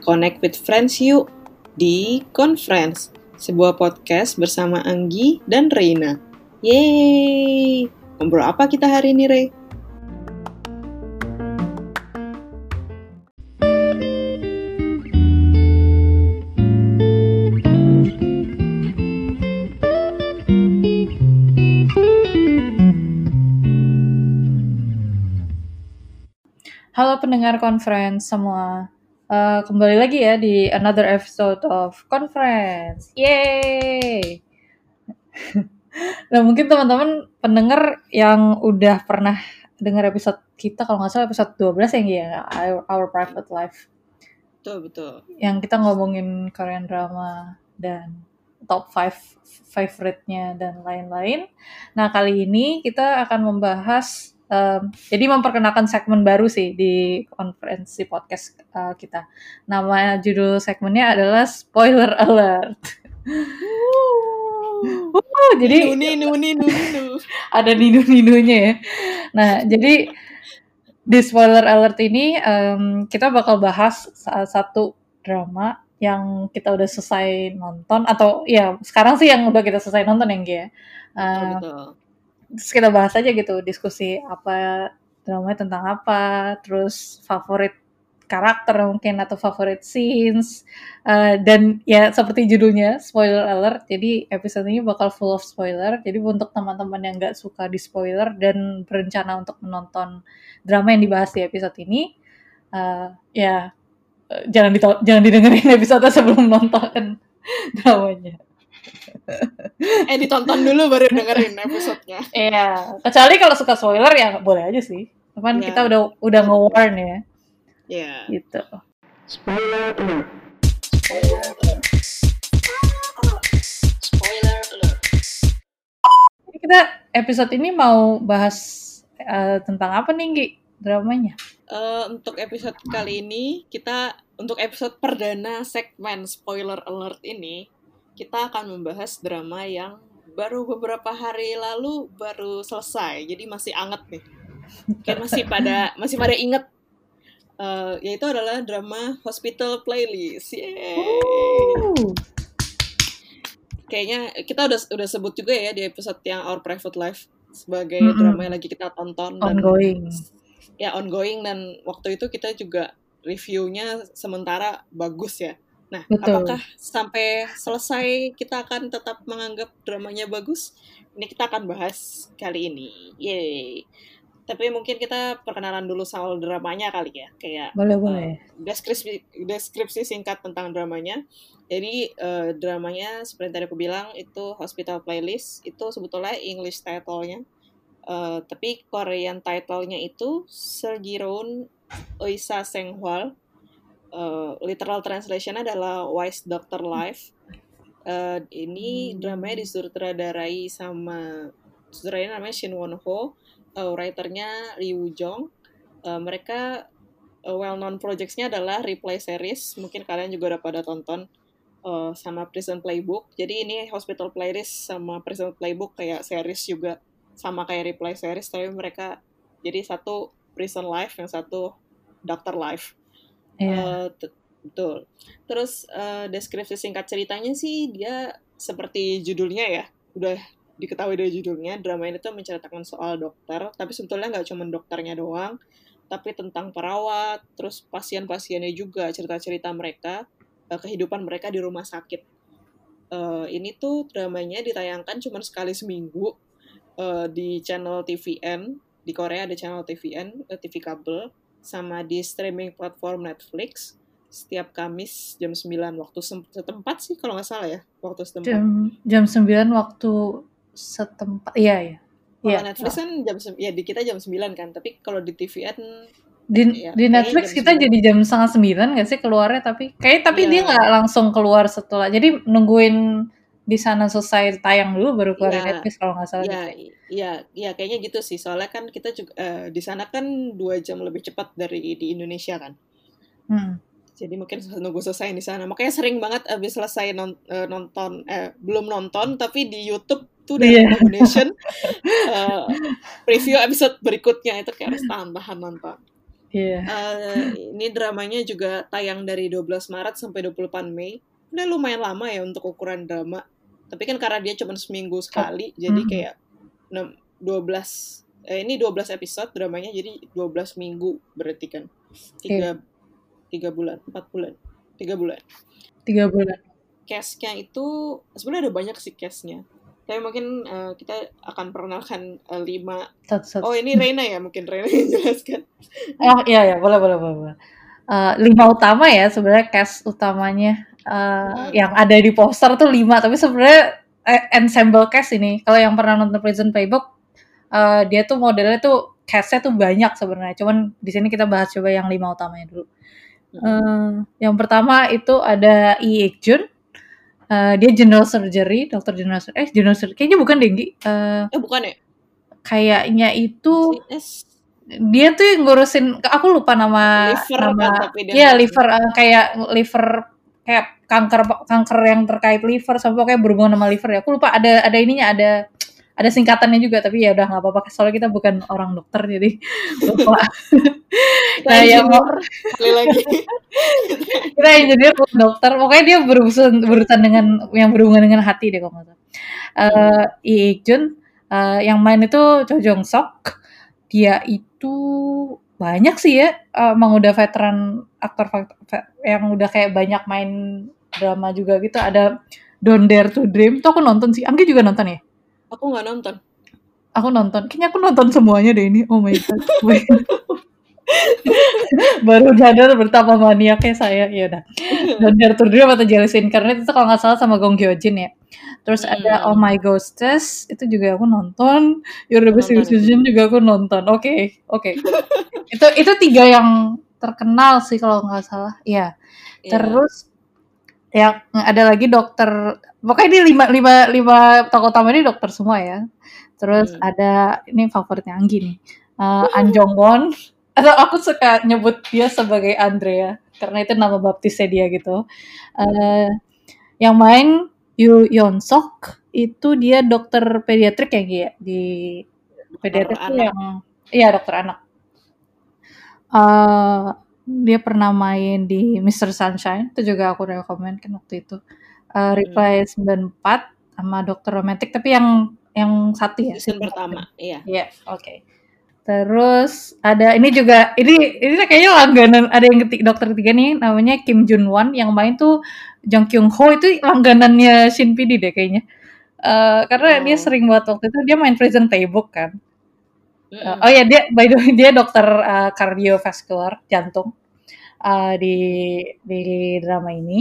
Connect with Friends yuk di Conference, sebuah podcast bersama Anggi dan Reina. Yeay! Ngobrol apa kita hari ini, Rey? Halo pendengar conference semua. Uh, kembali lagi ya di another episode of conference. Yeay. nah, mungkin teman-teman pendengar yang udah pernah dengar episode kita kalau nggak salah episode 12 yang ya our, our private life. Betul, betul. Yang kita ngomongin Korean drama dan top 5 favorite-nya dan lain-lain. Nah, kali ini kita akan membahas Um, jadi memperkenalkan segmen baru sih di konferensi podcast uh, kita. Nama judul segmennya adalah spoiler alert. uh, jadi ninu, ninu, ninu. ada ninu-ninunya ya. Nah, jadi di spoiler alert ini um, kita bakal bahas salah satu drama yang kita udah selesai nonton atau ya sekarang sih yang udah kita selesai nonton yang ya. Uh, betul terus kita bahas aja gitu diskusi apa dramanya tentang apa terus favorit karakter mungkin atau favorit scenes uh, dan ya seperti judulnya spoiler alert jadi episode ini bakal full of spoiler jadi untuk teman-teman yang nggak suka di spoiler dan berencana untuk menonton drama yang dibahas di episode ini uh, ya uh, jangan jangan didengerin episode sebelum nonton dramanya eh ditonton dulu baru dengerin episodenya. Iya, kecuali kalau suka spoiler ya boleh aja sih. Cuman yeah. kita udah udah nge-warn ya. Iya. Yeah. Gitu. Spoiler alert. Spoiler alert. Spoiler alert. Kita episode ini mau bahas uh, tentang apa nih, Gi? Dramanya? Uh, untuk episode kali ini kita untuk episode perdana segmen spoiler alert ini kita akan membahas drama yang baru beberapa hari lalu baru selesai, jadi masih anget nih. Kayak masih pada masih pada inget. Uh, yaitu adalah drama Hospital Playlist. Yeay. Kayaknya kita udah udah sebut juga ya di episode yang Our Private Life sebagai mm -hmm. drama yang lagi kita tonton dan ongoing. Ya ongoing dan waktu itu kita juga reviewnya sementara bagus ya Nah, Betul. apakah sampai selesai kita akan tetap menganggap dramanya bagus? Ini kita akan bahas kali ini. Yeay. Tapi mungkin kita perkenalan dulu soal dramanya kali ya, kayak boleh uh, boleh. Deskripsi deskripsi singkat tentang dramanya. Jadi uh, dramanya seperti tadi aku bilang itu Hospital Playlist itu sebetulnya English title-nya. Uh, tapi Korean title-nya itu Sergiron Oisa Senghwal uh, literal translation adalah Wise Doctor Life. Uh, ini dramanya disutradarai sama sutradaranya namanya Shin Won Ho, uh, writernya Ryu Jong. Uh, mereka uh, well known projectsnya adalah Replay series, mungkin kalian juga udah pada tonton uh, sama Prison Playbook. Jadi ini Hospital Playlist sama Prison Playbook kayak series juga sama kayak Replay series, tapi mereka jadi satu Prison Life yang satu Doctor Life. Yeah. Iya. Uh, betul. Terus uh, deskripsi singkat ceritanya sih dia seperti judulnya ya, udah diketahui dari judulnya, drama ini tuh menceritakan soal dokter, tapi sebetulnya nggak cuma dokternya doang, tapi tentang perawat, terus pasien-pasiennya juga, cerita-cerita mereka, uh, kehidupan mereka di rumah sakit. Uh, ini tuh dramanya ditayangkan cuma sekali seminggu uh, di channel TVN, di Korea ada channel TVN, TV kabel, sama di streaming platform Netflix setiap Kamis jam 9 waktu setempat sih kalau nggak salah ya waktu setempat jam jam 9 waktu setempat iya ya kalau ya. Netflix kan jam ya di kita jam 9 kan tapi kalau di TVN di, ya, di Netflix kita 9. jadi jam setengah sembilan nggak sih keluarnya tapi kayak tapi ya. dia nggak langsung keluar setelah jadi nungguin di sana selesai tayang dulu baru keluar ya, Netflix kalau nggak salah. Iya, iya, iya kayaknya gitu sih. Soalnya kan kita juga uh, di sana kan dua jam lebih cepat dari di Indonesia kan. Hmm. Jadi mungkin nunggu selesai di sana. Makanya sering banget abis selesai non, uh, nonton, eh, belum nonton tapi di YouTube tuh dari yeah. recommendation uh, preview episode berikutnya itu kayak harus tahan-tahan nonton. Iya. Eh, ini dramanya juga tayang dari 12 Maret sampai 28 Mei. Udah lumayan lama ya untuk ukuran drama. Tapi kan karena dia cuma seminggu sekali, jadi Mhm. kayak 6, 12 eh, ini 12 episode dramanya jadi 12 minggu berarti kan. 3 3 bulan, 4 bulan. 3 bulan. Tiga bulan. Cast-nya itu sebenarnya ada banyak sih cast-nya. Tapi mungkin eh, kita akan perkenalkan eh, lima. Satu-satu. Oh, ini Reina ya, mungkin Reina yang jelaskan. Oh iya ya boleh boleh boleh. boleh. Eh, lima utama ya sebenarnya cast utamanya eh, yang ada di poster tuh lima tapi sebenarnya eh, ensemble cast ini kalau yang pernah nonton Prison Playbook eh, dia tuh modelnya tuh castnya tuh banyak sebenarnya cuman di sini kita bahas coba yang lima utamanya dulu. Eh, yang pertama itu ada Lee Ik Jun Eh, dia general surgery, dokter general surgery. Eh, general surgery. Kayaknya bukan deh, Gi. Eh, bukan ya? kayaknya itu CS. dia tuh yang ngurusin aku lupa nama Liver nama kan, tapi dia Iya, ngurusin. liver eh, kayak liver kayak kanker kanker yang terkait liver sampai pokoknya berhubungan sama liver ya. Aku lupa ada ada ininya ada ada singkatannya juga tapi ya udah nggak apa-apa soalnya kita bukan orang dokter jadi lupa. Kita Nah, yang sekali lagi. kita engineer bukan dokter pokoknya dia berurusan berurusan dengan yang berhubungan dengan hati deh kalau nggak salah. Eh Lee Jun eh, yang main itu Cho Jong Sok dia itu banyak sih ya eh, emang udah veteran aktor yang udah kayak banyak main drama juga gitu. Ada Don't Dare to Dream. Tuh aku nonton sih. Anggi juga nonton ya? Aku nggak nonton. aku nonton. Kayaknya aku nonton semuanya deh ini. Oh my god. Baru sadar betapa maniaknya saya. Ya udah. Dan Dare to Dream atau Jealous Incarnate itu kalau nggak salah sama Gong Hyo Jin ya. Terus ada Hmm. Oh My Ghostess. Itu juga aku nonton. Your Best. Decision juga aku nonton. Oke oke itu itu tiga yang terkenal sih kalau nggak salah. Iya. Iya. terus ya ada lagi dokter pokoknya ini lima lima lima tokoh utama ini dokter semua ya. Terus Hmm. ada ini favoritnya Anggi nih. Eh, An Jong Won atau aku suka nyebut dia sebagai Andrea karena itu nama baptisnya dia gitu. Eh, yang main Yu Yeon Sok itu dia dokter pediatrik ya ya? Di pediatrik yang iya dokter anak eh dia pernah main di Mr. Sunshine itu juga aku rekomend kan waktu itu Eh, Reply 94 sama dokter romantik tapi yang yang satu ya Season pertama, iya. Iya, oke. Terus ada ini juga ini ini kayaknya langganan ada yang ketik dokter ketiga nih namanya Kim Jun Won yang main tuh Jung Kyung Ho itu langganannya Shin PD deh kayaknya. Eh, karena dia Oh. sering buat waktu itu dia main Prison Playbook kan. Mm-mm. oh ya dia by the way dia dokter eh, kardiovaskular jantung eh, di di drama ini.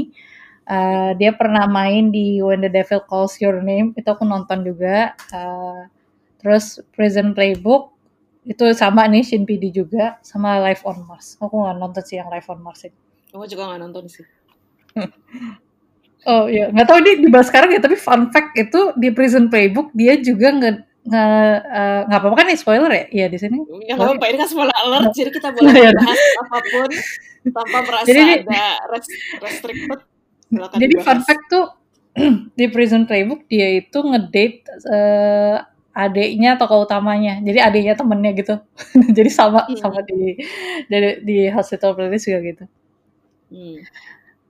Eh, dia pernah main di When the Devil Calls Your Name itu aku nonton juga. Eh, terus Prison Playbook itu sama nih Shin PD juga sama Life on Mars. Aku nggak nonton sih yang Life on Mars ini. Aku juga nggak nonton sih. Oh iya, nggak tahu ini dibahas sekarang ya, tapi fun fact itu di Prison Playbook dia juga nge nge eh, nggak apa-apa kan nih spoiler ya? Iya di sini. Ya nggak apa-apa, ini kan spoiler alert, jadi kita boleh Iya. bahas apa pun tanpa merasa Jadi ada res- restricted. Jadi dibahas. fun fact tuh di Prison Playbook dia itu ngedate eh, adiknya tokoh utamanya. Jadi adiknya temennya gitu. Jadi sama Hmm. sama di di, di Hospital Playlist juga gitu. Hmm.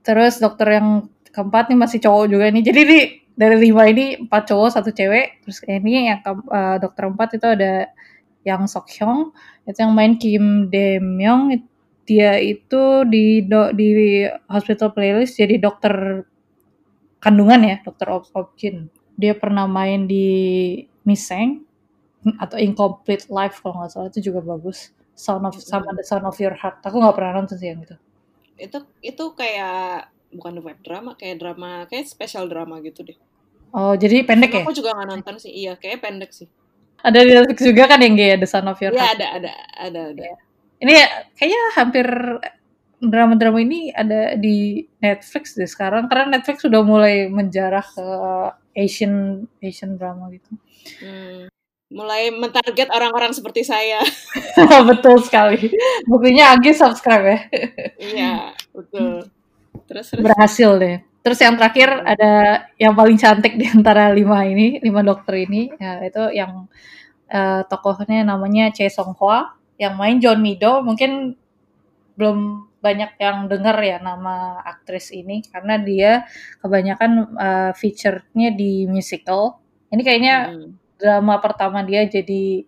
Terus dokter yang keempat nih masih cowok juga nih. Jadi nih dari lima ini empat cowok satu cewek. Terus ini yang eh, dokter empat itu ada yang Sok Hyung. Itu yang main Kim De Myung. Dia itu di do- di hospital playlist jadi dokter kandungan ya dokter ob dia pernah main di Miseng atau Incomplete Life kalau nggak salah. Itu juga bagus. Sound of sama The Sound of Your Heart. Aku nggak pernah nonton sih yang itu. Itu itu kayak bukan web drama, kayak drama, kayak special drama gitu deh. Oh jadi pendek ya Aku juga nggak nonton sih, iya, kayak pendek sih. ada di Netflix juga kan yang kayak The Sound of Your Iya Heart ada ada ada ada. ini ya, kayaknya hampir drama-drama ini ada di Netflix deh sekarang karena Netflix sudah mulai menjarah ke Asian Asian drama gitu. Hmm. Mulai mentarget orang-orang seperti saya. Betul sekali. Buktinya Agi subscribe ya. iya, betul. Terus terus. Berhasil deh. Terus yang terakhir ada yang paling cantik di antara lima ini, lima dokter ini, ya, itu yang eh, tokohnya namanya Choi Song Hwa, yang main John Mido. Mungkin belum banyak yang dengar ya nama aktris ini karena dia kebanyakan uh, feature-nya di musical. Ini kayaknya hmm. drama pertama dia jadi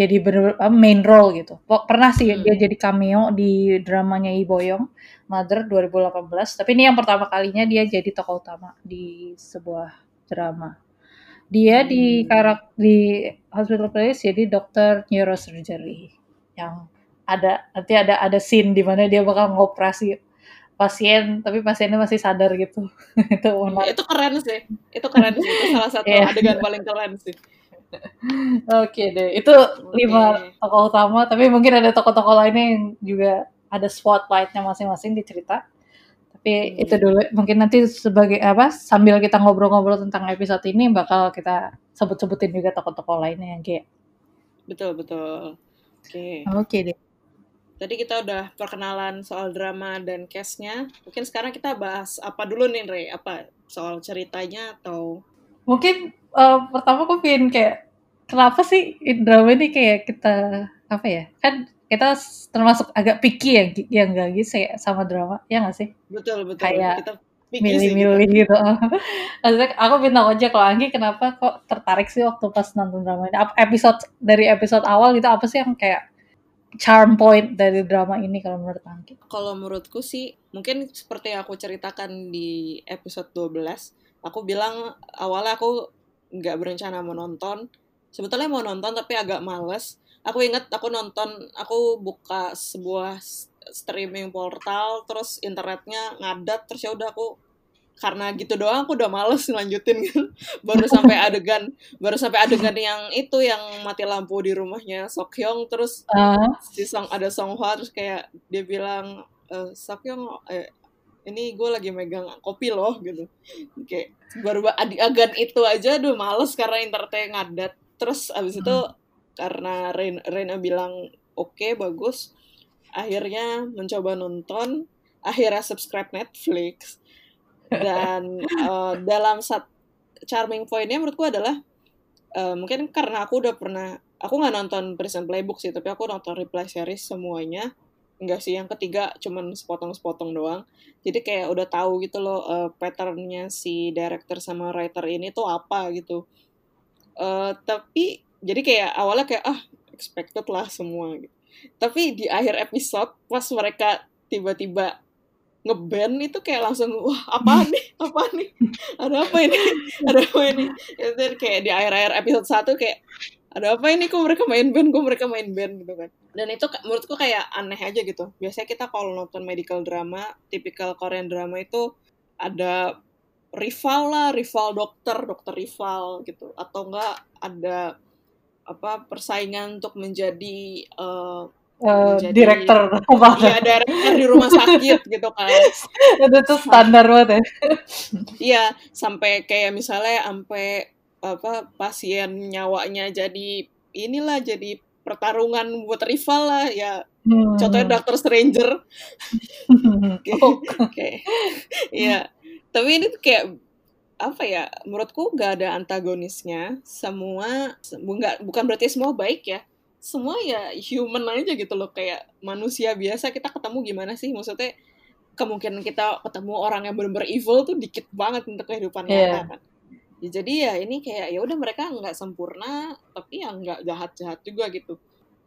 jadi bener, main role gitu. Pernah sih hmm. dia jadi cameo di dramanya Iboyong Mother 2018, tapi ini yang pertama kalinya dia jadi tokoh utama di sebuah drama. Dia hmm. di karakter di Hospital Playlist jadi dokter neurosurgery yang ada nanti ada ada scene di mana dia bakal ngoperasi pasien tapi pasiennya masih sadar gitu itu menarik. itu keren sih itu keren sih itu salah satu yeah. adegan paling keren sih oke okay deh itu okay. lima tokoh utama tapi mungkin ada tokoh-tokoh lainnya yang juga ada spotlightnya masing-masing di cerita tapi hmm. itu dulu mungkin nanti sebagai apa sambil kita ngobrol-ngobrol tentang episode ini bakal kita sebut-sebutin juga tokoh-tokoh lainnya yang kayak betul betul oke okay. oke okay deh Tadi kita udah perkenalan soal drama dan case-nya. Mungkin sekarang kita bahas apa dulu nih, Re? Apa soal ceritanya atau mungkin uh, pertama aku pengen kayak kenapa sih drama ini kayak kita apa ya? Kan kita termasuk agak picky ya yang gak gitu sama drama, ya gak sih? Betul, betul. Kayak kita milih-milih gitu. Maksudnya aku bintang aja kalau Anggi kenapa kok tertarik sih waktu pas nonton drama ini? Episode dari episode awal gitu apa sih yang kayak charm point dari drama ini kalau menurut Angki? Kalau menurutku sih mungkin seperti yang aku ceritakan di episode 12, aku bilang awalnya aku nggak berencana mau nonton. Sebetulnya mau nonton tapi agak males. Aku inget aku nonton, aku buka sebuah streaming portal, terus internetnya ngadat, terus ya udah aku karena gitu doang aku udah males lanjutin kan baru sampai adegan baru sampai adegan yang itu yang mati lampu di rumahnya Sokyong terus uh. si Song ada Song Hwa terus kayak dia bilang e, Sokyong eh, ini gue lagi megang kopi loh gitu. Kayak baru adegan itu aja udah males karena internetnya ngadat. Terus abis itu hmm. karena Rena bilang oke okay, bagus. Akhirnya mencoba nonton akhirnya subscribe Netflix. Dan uh, dalam sat charming pointnya menurutku adalah uh, mungkin karena aku udah pernah aku nggak nonton Prison Playbook sih tapi aku nonton reply series semuanya enggak sih yang ketiga cuman sepotong-sepotong doang. Jadi kayak udah tahu gitu loh uh, patternnya si director sama writer ini tuh apa gitu. Uh, tapi jadi kayak awalnya kayak ah expected lah semua. Gitu tapi di akhir episode pas mereka tiba-tiba ngeband itu kayak langsung wah apa nih? Apa nih? Ada apa ini? Ada apa ini? Itu kayak di akhir-akhir episode satu kayak ada apa ini? Kok mereka main band? Kok mereka main band? Gitu kan. Dan itu menurutku kayak aneh aja gitu. Biasanya kita kalau nonton medical drama tipikal Korean drama itu ada rival lah rival dokter dokter rival gitu. Atau enggak ada apa persaingan untuk menjadi uh, Uh, direktur iya direktur di rumah sakit gitu kan. Itu tuh standar banget ya. Iya sampai kayak misalnya sampai apa pasien nyawanya jadi inilah jadi pertarungan buat rival lah ya. Hmm. contohnya dokter stranger. Oke. Okay. ya tapi ini tuh kayak apa ya menurutku gak ada antagonisnya. Semua nggak bukan berarti semua baik ya. Semua ya human aja gitu loh kayak manusia biasa. Kita ketemu gimana sih? Maksudnya kemungkinan kita ketemu orang yang benar-benar evil tuh dikit banget untuk kehidupan yeah. kan ya, jadi ya ini kayak ya udah mereka nggak sempurna tapi yang nggak jahat-jahat juga gitu.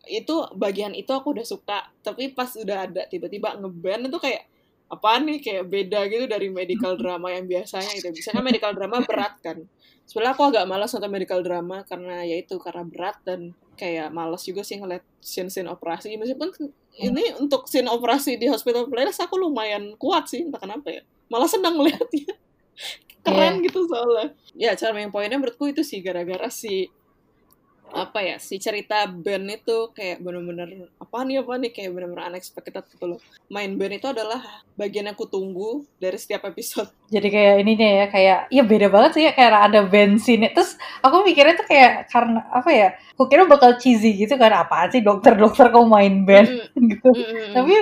Itu bagian itu aku udah suka tapi pas udah ada tiba-tiba ngeband itu kayak apa nih kayak beda gitu dari medical drama yang biasanya gitu. Biasanya medical drama berat kan. Sebenarnya aku agak malas nonton medical drama karena ya itu karena berat dan kayak malas juga sih ngeliat scene-scene operasi. Meskipun ini untuk scene operasi di hospital playlist aku lumayan kuat sih entah kenapa ya. Malah senang ngeliatnya keren yeah. gitu soalnya. Ya charming pointnya menurutku itu sih gara-gara si apa ya si cerita band itu kayak bener-bener apa nih apa nih kayak bener-bener unexpected gitu loh. Main band itu adalah bagian yang aku tunggu dari setiap episode. Jadi kayak ininya ya kayak ya beda banget sih ya kayak ada band sini. Terus aku mikirnya tuh kayak karena apa ya aku kira bakal cheesy gitu kan apa sih dokter-dokter kau main band mm gitu. Mm -hmm. tapi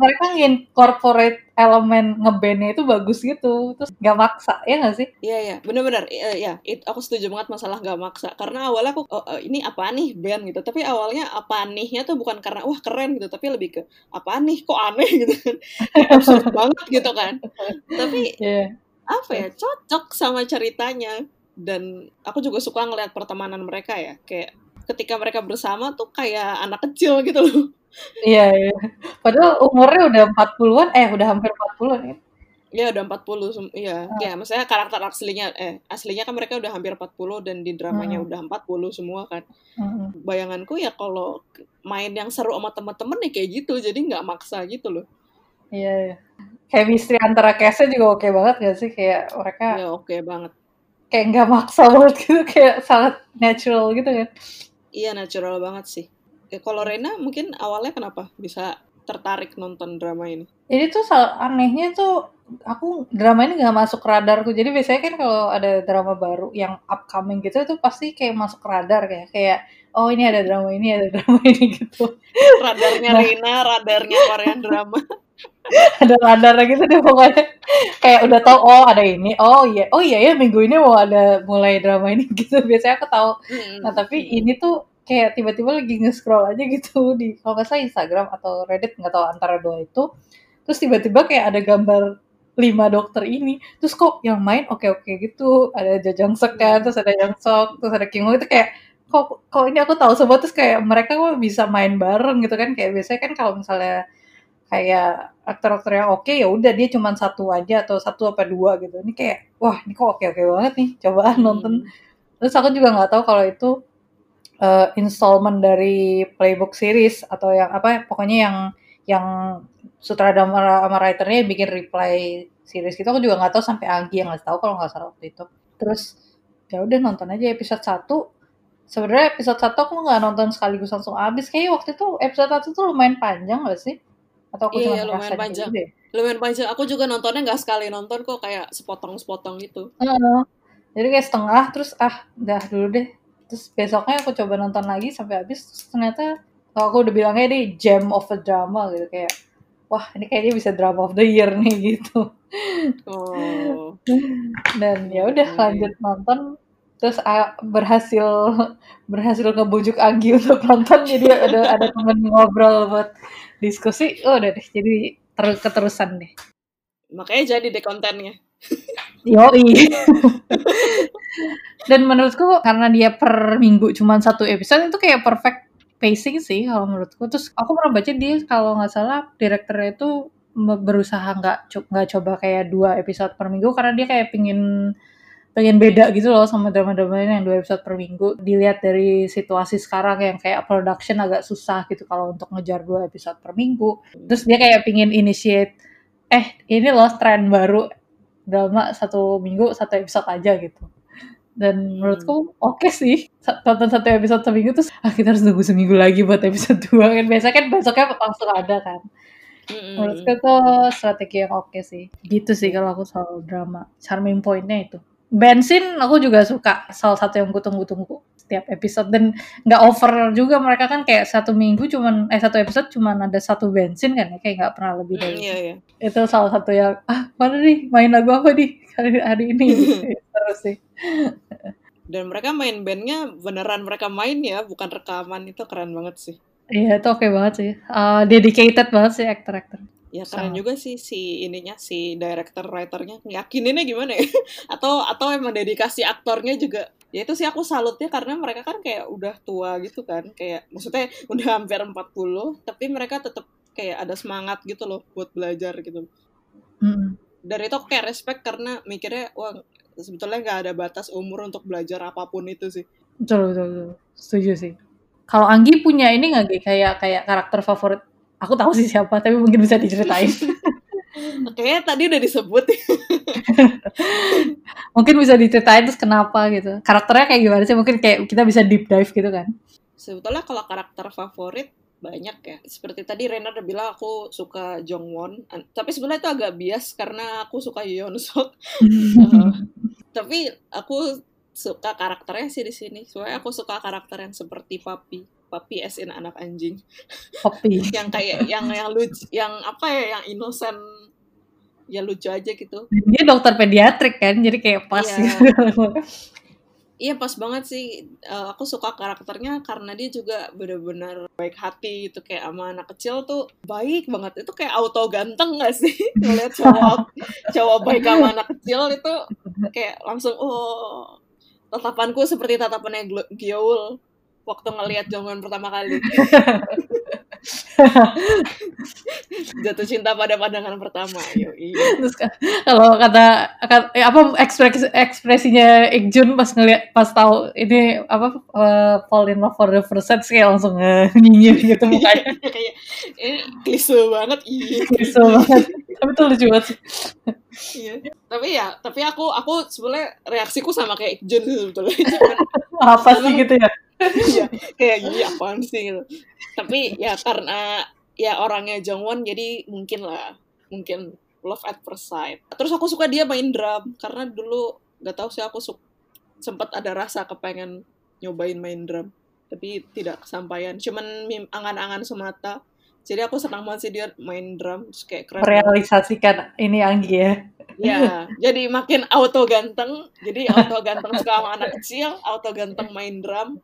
mereka corporate elemen ngebandnya itu bagus gitu. Terus gak maksa ya gak sih? Iya iya. Bener-bener iya ya, it, aku setuju banget masalah gak maksa. Karena awalnya aku oh, oh, ini apa nih band? gitu. Tapi awalnya apa nihnya tuh bukan karena wah keren gitu. Tapi lebih ke apa nih? Kok aneh? gitu kan. Absurd banget gitu kan. Tapi yeah. apa ya cocok sama ceritanya. Dan aku juga suka ngeliat pertemanan mereka ya. Kayak ketika mereka bersama tuh kayak anak kecil gitu loh Iya iya. Padahal umurnya udah 40-an, eh udah hampir 40-an ya? Iya udah 40 iya. Hmm. Ya, maksudnya karakter aslinya eh aslinya kan mereka udah hampir 40 dan di dramanya hmm. udah 40 semua kan. Hmm. Bayanganku ya kalau main yang seru sama temen-temen nih kayak gitu, jadi nggak maksa gitu loh. Iya, iya. Chemistry antara cast juga oke okay banget gak sih? Kayak mereka Iya, oke okay banget. Kayak nggak maksa banget gitu, kayak sangat natural gitu kan. Iya, natural banget sih ya, kalau Rena mungkin awalnya kenapa bisa tertarik nonton drama ini? Ini tuh anehnya tuh aku drama ini nggak masuk radarku. Jadi biasanya kan kalau ada drama baru yang upcoming gitu itu pasti kayak masuk radar kayak kayak oh ini ada drama ini ada drama ini gitu. Radarnya nah, Rina, radarnya Korean drama. ada radar gitu deh pokoknya. Kayak udah tahu oh ada ini. Oh iya. Oh iya ya minggu ini mau ada mulai drama ini gitu. Biasanya aku tahu hmm. nah tapi ini tuh kayak tiba-tiba lagi nge-scroll aja gitu di kalau nggak salah Instagram atau Reddit nggak tahu antara dua itu. Terus tiba-tiba kayak ada gambar lima dokter ini. Terus kok yang main oke oke gitu. Ada Jajang Sek kan terus ada Yang Sok terus ada King itu kayak kok kok ini aku tahu semua terus kayak mereka kok bisa main bareng gitu kan. Kayak biasanya kan kalau misalnya kayak aktor-aktor yang oke ya udah dia cuma satu aja atau satu apa dua gitu. Ini kayak wah ini kok oke oke banget nih coba hmm. nonton. Terus aku juga nggak tahu kalau itu uh, installment dari playbook series atau yang apa pokoknya yang yang sutradara sama writernya bikin reply series gitu. Aku juga nggak tahu sampai Anggi yang nggak tahu kalau nggak salah waktu itu. Terus ya udah nonton aja episode 1 sebenarnya episode 1 aku nggak nonton sekaligus langsung habis kayaknya waktu itu episode 1 tuh lumayan panjang gak sih? Atau aku iya, cuma lumayan panjang. gitu lumayan panjang. Aku juga nontonnya nggak sekali nonton kok kayak sepotong-sepotong gitu. Uh, jadi kayak setengah terus ah udah dulu deh. Terus besoknya aku coba nonton lagi sampai habis terus ternyata oh, aku udah bilangnya ini gem of a drama gitu kayak wah ini kayaknya bisa drama of the year nih gitu. Oh. dan ya udah lanjut nonton terus uh, berhasil berhasil ngebujuk Anggi untuk nonton. Jadi ada ada temen ngobrol buat diskusi. Oh udah deh. Jadi terus keterusan deh. Makanya jadi deh kontennya. Yoi. Dan menurutku karena dia per minggu cuma satu episode itu kayak perfect pacing sih kalau menurutku. Terus aku pernah baca dia kalau nggak salah direkturnya itu berusaha nggak nggak coba kayak dua episode per minggu karena dia kayak pingin pengen beda gitu loh sama drama-drama yang dua episode per minggu. Dilihat dari situasi sekarang yang kayak production agak susah gitu kalau untuk ngejar dua episode per minggu. Terus dia kayak pingin initiate, eh ini loh tren baru drama satu minggu satu episode aja gitu dan hmm. menurutku oke okay sih tonton satu episode seminggu terus ah kita harus tunggu seminggu lagi buat episode dua kan biasa kan besoknya langsung ada kan hmm. menurutku itu strategi yang oke okay sih gitu sih kalau aku soal drama charming pointnya itu bensin aku juga suka salah satu yang gue tunggu-tunggu setiap episode. Dan nggak over juga mereka kan kayak satu minggu cuman eh satu episode cuman ada satu bensin kan ya kayak nggak pernah lebih dari mm, iya, iya. itu salah satu yang ah mana nih main lagu apa nih hari hari ini? Terus sih. Dan mereka main bandnya beneran mereka main ya bukan rekaman. Itu keren banget sih. Iya itu oke okay banget sih. Uh, dedicated banget sih aktor-aktor ya keren juga sih si ininya si director writernya yakininnya gimana ya? Atau atau emang dedikasi aktornya juga ya itu sih aku salutnya karena mereka kan kayak udah tua gitu kan kayak maksudnya udah hampir 40 tapi mereka tetap kayak ada semangat gitu loh buat belajar gitu. Mm. dari itu aku kayak respect karena mikirnya wah sebetulnya nggak ada batas umur untuk belajar apa pun itu sih. Betul betul, betul. setuju sih. Kalau Anggi punya ini nggak kayak kayak karakter favorit Aku tahu sih siapa, tapi mungkin bisa diceritain. Kayaknya tadi udah disebut. mungkin bisa diceritain terus kenapa gitu. Karakternya kayak gimana sih? Mungkin kayak kita bisa deep dive gitu kan. Sebetulnya kalau karakter favorit banyak ya. Seperti tadi Rena udah bilang aku suka Jong Won. Tapi sebenarnya itu agak bias karena aku suka Yeon Sok. uh, tapi aku suka karakternya sih di sini. Soalnya aku suka karakter yang seperti Papi puppy as in anak anjing Poppy. yang kayak yang yang lucu yang apa ya yang innocent ya lucu aja gitu Dia dokter pediatrik kan, jadi kayak pas Iya. gitu. Iya pas banget sih. Eh, aku suka karakternya karena dia juga benar-benar baik hati gitu kayak sama anak kecil tuh baik banget. Itu kayak auto ganteng gak sih? Ngeliat cowok cowok baik sama anak kecil itu kayak langsung oh tatapanku seperti tatapannya Gyeol waktu ngelihat Jongwon pertama kali. Jatuh cinta pada pandangan pertama. Yoi. Terus ka- kalau kata, kata- eh, apa ekspresi ekspresinya Ikjun pas ngeliat pas tahu ini apa eh, fall in love for the first sight kayak langsung eh, nyinyir gitu mukanya. kayak ini klise banget iya. Bisa banget. Tapi itu lucu banget. Iya. Tapi ya, tapi aku aku sebenarnya reaksiku sama kayak Ikjun sebetulnya. Apa sih gitu ya? Iya, kayak gini apaan sih gitu. Tapi ya karena ya orangnya Jongwon jadi mungkin lah, mungkin love at first sight. Terus aku suka dia main drum karena dulu gak tahu sih aku sempat ada rasa kepengen nyobain main drum tapi tidak kesampaian. Cuman angan-angan semata. Jadi aku senang banget sih dia main drum terus kayak keren. banget. Merealisasikan ini Anggi ya. Ya, jadi makin auto ganteng. Jadi auto ganteng suka sama anak kecil, auto ganteng main drum.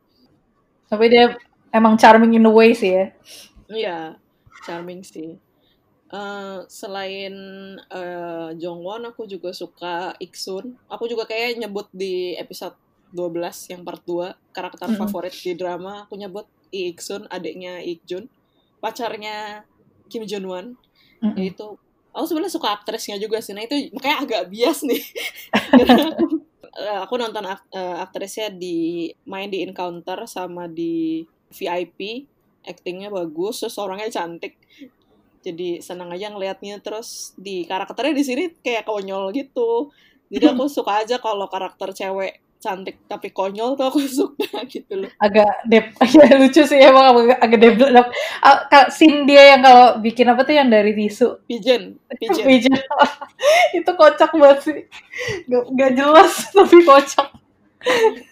Tapi dia emang charming in a way sih ya. Iya, charming sih. Eh, selain eh, Jongwon, aku juga suka Iksun. Aku juga kayak nyebut di episode 12 yang part 2, karakter Mm-mm. favorit di drama, aku nyebut I Iksun, adiknya Ikjun, pacarnya Kim Jong Won. Mm-mm. Yaitu, aku sebenarnya suka aktrisnya juga sih. Nah itu makanya agak bias nih. Aku, eh, aku nonton eh, aktrisnya di main di Encounter sama di VIP, actingnya bagus, terus orangnya cantik. Jadi senang aja ngelihatnya terus di karakternya di sini kayak konyol gitu. Jadi aku suka aja kalau karakter cewek cantik tapi konyol tuh aku suka gitu loh. agak dep ya lucu sih emang agak, agak ka- scene dia yang kalau bikin apa tuh yang dari tisu Pigeon, pigeon. Pigeon. itu kocak banget sih gak, gak jelas tapi kocak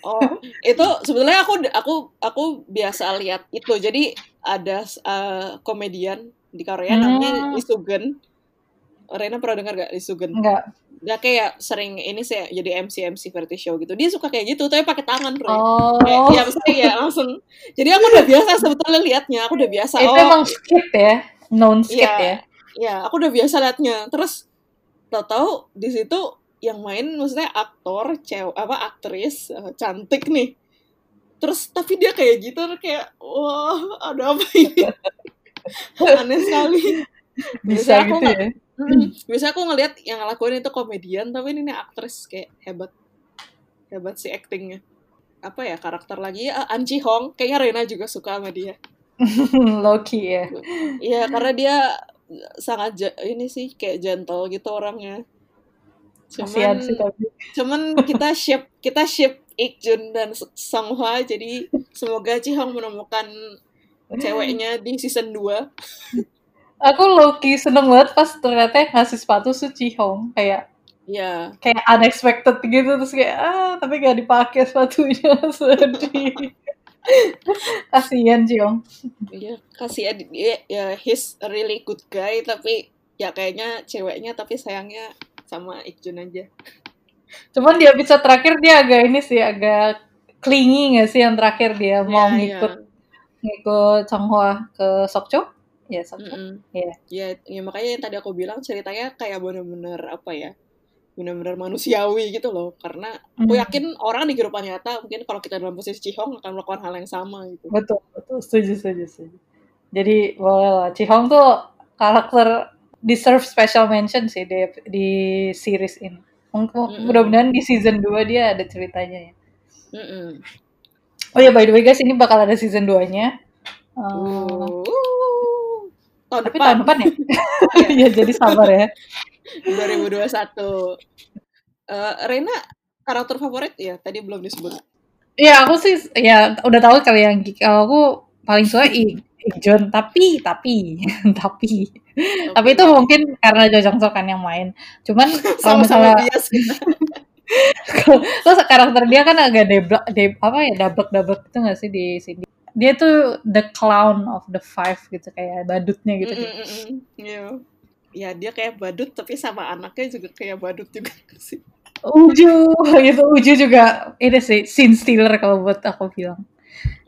Oh, itu sebetulnya aku aku aku biasa lihat itu. Jadi ada uh, komedian di Korea Hmm. namanya Lee Sugen. Rena pernah dengar gak Lee Sugen? enggak Dia kayak sering ini sih jadi MC MC variety show gitu. Dia suka kayak gitu tapi pakai tangan, Bro. oh Kayak, ya maksudnya ya langsung. Jadi aku udah biasa sebetulnya liatnya. Aku udah biasa. itu oh, emang skit ya skit Iya. ya ya aku udah biasa liatnya. Terus tahu-tahu di situ yang main maksudnya aktor, cewek apa aktris eh, cantik nih. Terus tapi dia kayak gitu kayak wah ada apa ini? Aneh sekali. bisa aku gitu ya Mm, Biasanya aku ngelihat yang ngelakuin itu komedian, tapi ini nih aktris kayak hebat. Hebat sih actingnya. Apa ya karakter lagi? Ah, An Ji Hong, kayaknya Rena juga suka sama dia. Loki ya Iya, karena dia sangat ini sih kayak gentle gitu orangnya. Cuman sih cuman kita ship kita ship Ikjun dan Song Hwa jadi semoga Ji Hong menemukan ceweknya di season 2. Aku Loki seneng banget pas ternyata yang ngasih sepatu su Hong kayak Ya, kayak unexpected gitu terus kayak ah tapi gak dipakai sepatunya. Sedih. Kasihan Hong iya kasih ya dia. Ya he's a really good guy tapi ya kayaknya ceweknya tapi sayangnya sama Ikjun aja. cuman di episode terakhir dia agak ini sih agak clingy gak sih yang terakhir dia mau Ya, ngikut ya. ngikut Changhua ke Sokcho ya Sokcho Mm-mm. Iya. Ya, ya makanya yang tadi aku bilang ceritanya kayak bener-bener apa ya, bener-bener manusiawi gitu loh. Karena aku Hmm. yakin orang di kehidupan nyata mungkin kalau kita dalam posisi Cihong akan melakukan hal yang sama gitu. betul betul setuju setuju setuju jadi boleh lah Hong tuh karakter deserve special mention sih di, di series ini Mm-mm. mudah-mudahan di season 2 dia ada ceritanya ya Mm-mm. oh ya by the way guys ini bakal ada season 2 nya Uh, tahun tapi depan, tahun depan ya ya jadi sabar ya. 2021. Eh, Rena karakter favorit? Ya tadi belum disebut. Iya aku sih ya udah tahu kali yang kalau aku paling suka I John. Tapi tapi tapi. Tapi itu mungkin karena Jo Jong Sok kan yang main. Cuman kalau sama-sama misalnya terus karakter dia kan agak deblak de, apa ya dablek dablek itu nggak sih di sini dia tuh the clown of the five gitu kayak badutnya gitu. Mm, mm, mm, mm. Iya. Ya dia kayak badut tapi sama anaknya juga kayak badut juga sih. Uju itu Uju juga ini sih scene stealer kalau buat aku bilang.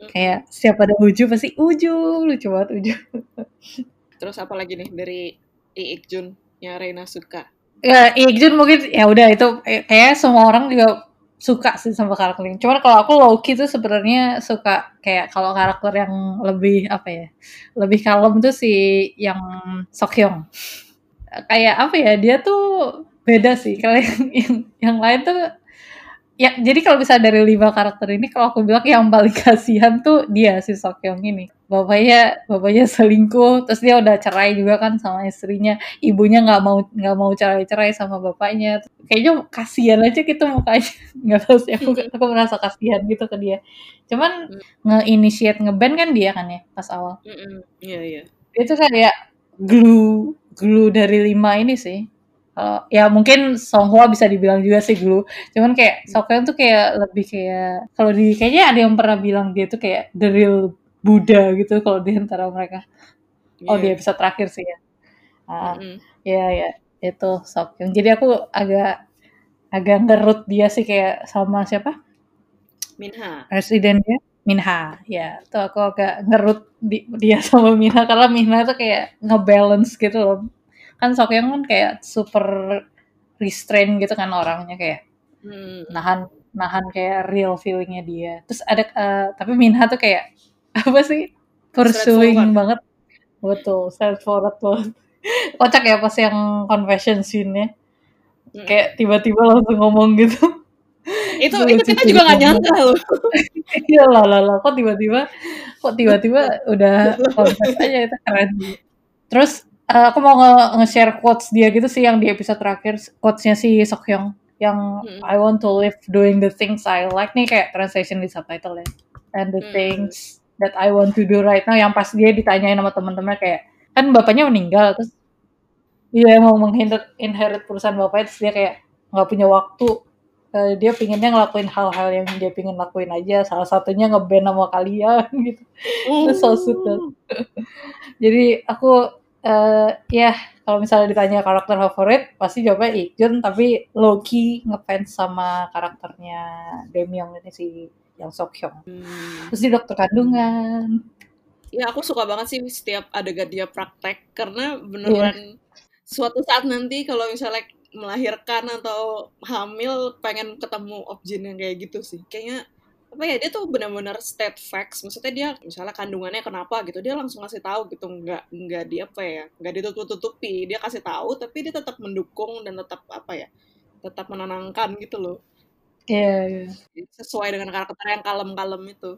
Kayak siapa ada Uju pasti Uju lucu banget Uju. Terus apa lagi nih dari Iik Jun yang Reina suka? Ya Iik Jun mungkin ya udah itu eh, kayak semua orang juga suka sih sama karakter ini. Cuman kalau aku Loki tuh sebenarnya suka kayak kalau karakter yang lebih apa ya, lebih kalem tuh si yang Sokyong. Kayak apa ya, dia tuh beda sih. Kalau yang, yang, yang lain tuh ya jadi kalau bisa dari lima karakter ini kalau aku bilang yang paling kasihan tuh dia si Sokyong ini bapaknya bapaknya selingkuh terus dia udah cerai juga kan sama istrinya. Ibunya nggak mau nggak mau cerai cerai sama bapaknya. Kayaknya kasihan aja gitu mukanya. Nggak tahu sih aku aku merasa kasihan gitu ke dia. Cuman nge-initiate ngeband kan dia kan ya pas awal. Iya iya. Itu kayak glue glue dari lima ini sih. Kalau ya mungkin Songhua bisa dibilang juga sih dulu cuman kayak Sokyeon tuh kayak lebih kayak kalau di kayaknya ada yang pernah bilang dia tuh kayak the real Buddha gitu kalau di antara mereka. Yeah. oh dia bisa terakhir sih ya. Uh, mm -hmm. ya ya itu Sokyeon jadi aku agak agak ngerut dia sih kayak sama siapa? Minha. Residen dia? Minha. Ya tuh aku agak ngerut di, dia sama Minha. Karena Minha tuh kayak ngebalance gitu loh. Kan Sokyong kan kayak super restrain gitu kan orangnya kayak hmm. nahan nahan kayak real feelingnya dia. Terus ada uh, tapi Minha tuh kayak apa sih? Pursuing banget. Betul self forward banget. Kocak ya pas yang confession scene-nya. Hmm. kayak tiba-tiba langsung ngomong gitu. Itu itu kita juga gak nyangka loh. Iya lah lah lah. Kok tiba-tiba kok tiba-tiba udah confess aja itu keren. Terus uh, aku mau nge-share quotes dia gitu sih yang di episode terakhir. Quotesnya si Sokyong yang hmm. I want to live doing the things I like. Nih kayak translation di subtitle ya and the hmm. things that I want to do right now yang pas dia ditanyain sama teman-temannya kayak kan bapaknya meninggal terus dia mau menginherit perusahaan bapaknya terus dia kayak nggak punya waktu. Uh, dia pinginnya ngelakuin hal-hal yang dia pingin lakuin aja salah satunya ngeband sama kalian gitu. Itu so sweet jadi aku uh, ya kalau misalnya ditanya karakter favorit pasti jawabnya Ikjun tapi Loki ngefans sama karakternya Demyong ini si yang Sokyong. Hmm. terus di dokter kandungan. Ya aku suka banget sih setiap adegan dia praktek. Karena beneran yeah. suatu saat nanti kalau misalnya melahirkan atau hamil pengen ketemu objek yang kayak gitu sih. Kayaknya apa ya dia tuh benar-benar state facts. Maksudnya dia misalnya kandungannya kenapa gitu dia langsung kasih tahu gitu. Nggak nggak di apa ya nggak ditutup-tutupi. Dia kasih tahu tapi dia tetap mendukung dan tetap apa ya tetap menenangkan gitu loh Iya, yeah, sesuai dengan karakter yang kalem-kalem itu.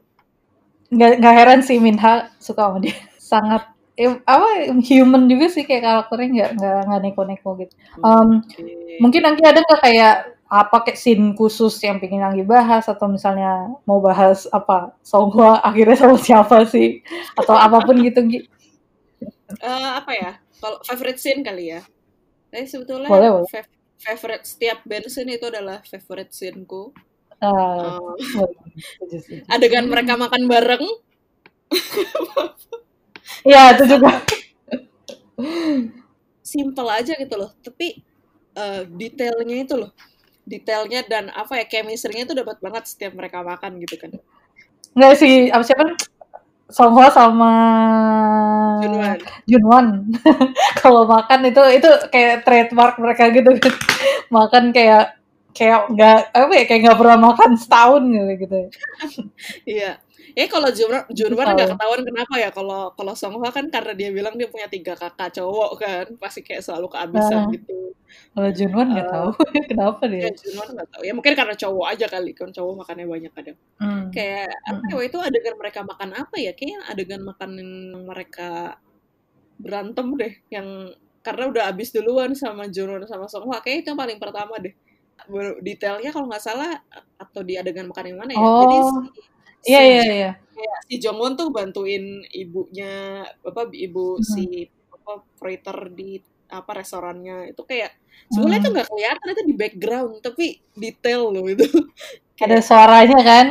Nggak nggak heran sih Minha suka sama dia. Sangat eh, apa human juga sih kayak karakternya nggak nggak nggak neko-neko gitu. Um, okay. mungkin nanti ada nggak kayak apa kayak scene khusus yang pengen lagi bahas atau misalnya mau bahas apa Songhua akhirnya sama siapa sih? Atau apa pun gitu gitu uh, apa ya? Kalau favorite scene kali ya. Tapi sebetulnya boleh, boleh. Favorite setiap band scene itu adalah favorite scene ku uh, uh, adegan mereka makan bareng. Iya itu juga. Simple aja gitu loh. Tapi uh, detailnya itu loh. Detailnya dan apa ya chemistry-nya itu dapat banget setiap mereka makan gitu kan. Enggak sih, apa siapa? Songhwa sama Junwan. Junwan. Kalau makan itu itu kayak trademark mereka gitu kan. makan kayak kayak nggak apa ya kayak nggak pernah makan setahun gitu gitu. Iya. Ya kalau Junwan Junwan nggak ketahuan kenapa ya kalau kalau Songhwa kan karena dia bilang dia punya tiga kakak cowok kan pasti kayak selalu kehabisan uh, gitu. Kalau Junwan nggak uh, tahu kenapa dia. Ya, Junwan nggak tahu ya mungkin karena cowok aja kali kan cowok makannya banyak kadang. Hmm. Kayak apa hmm. ya itu adegan mereka makan apa ya kayaknya adegan makan mereka berantem deh yang karena udah habis duluan sama Junwan sama Songhwa kayak itu yang paling pertama deh detailnya kalau nggak salah atau di adegan makan yang mana ya oh. jadi Iya iya iya. Si Jongwon tuh bantuin ibunya apa ibu hmm. si apa operator di apa restorannya itu kayak sebenarnya hmm. itu nggak kelihatan itu di background tapi detail loh itu. Ada suaranya kan?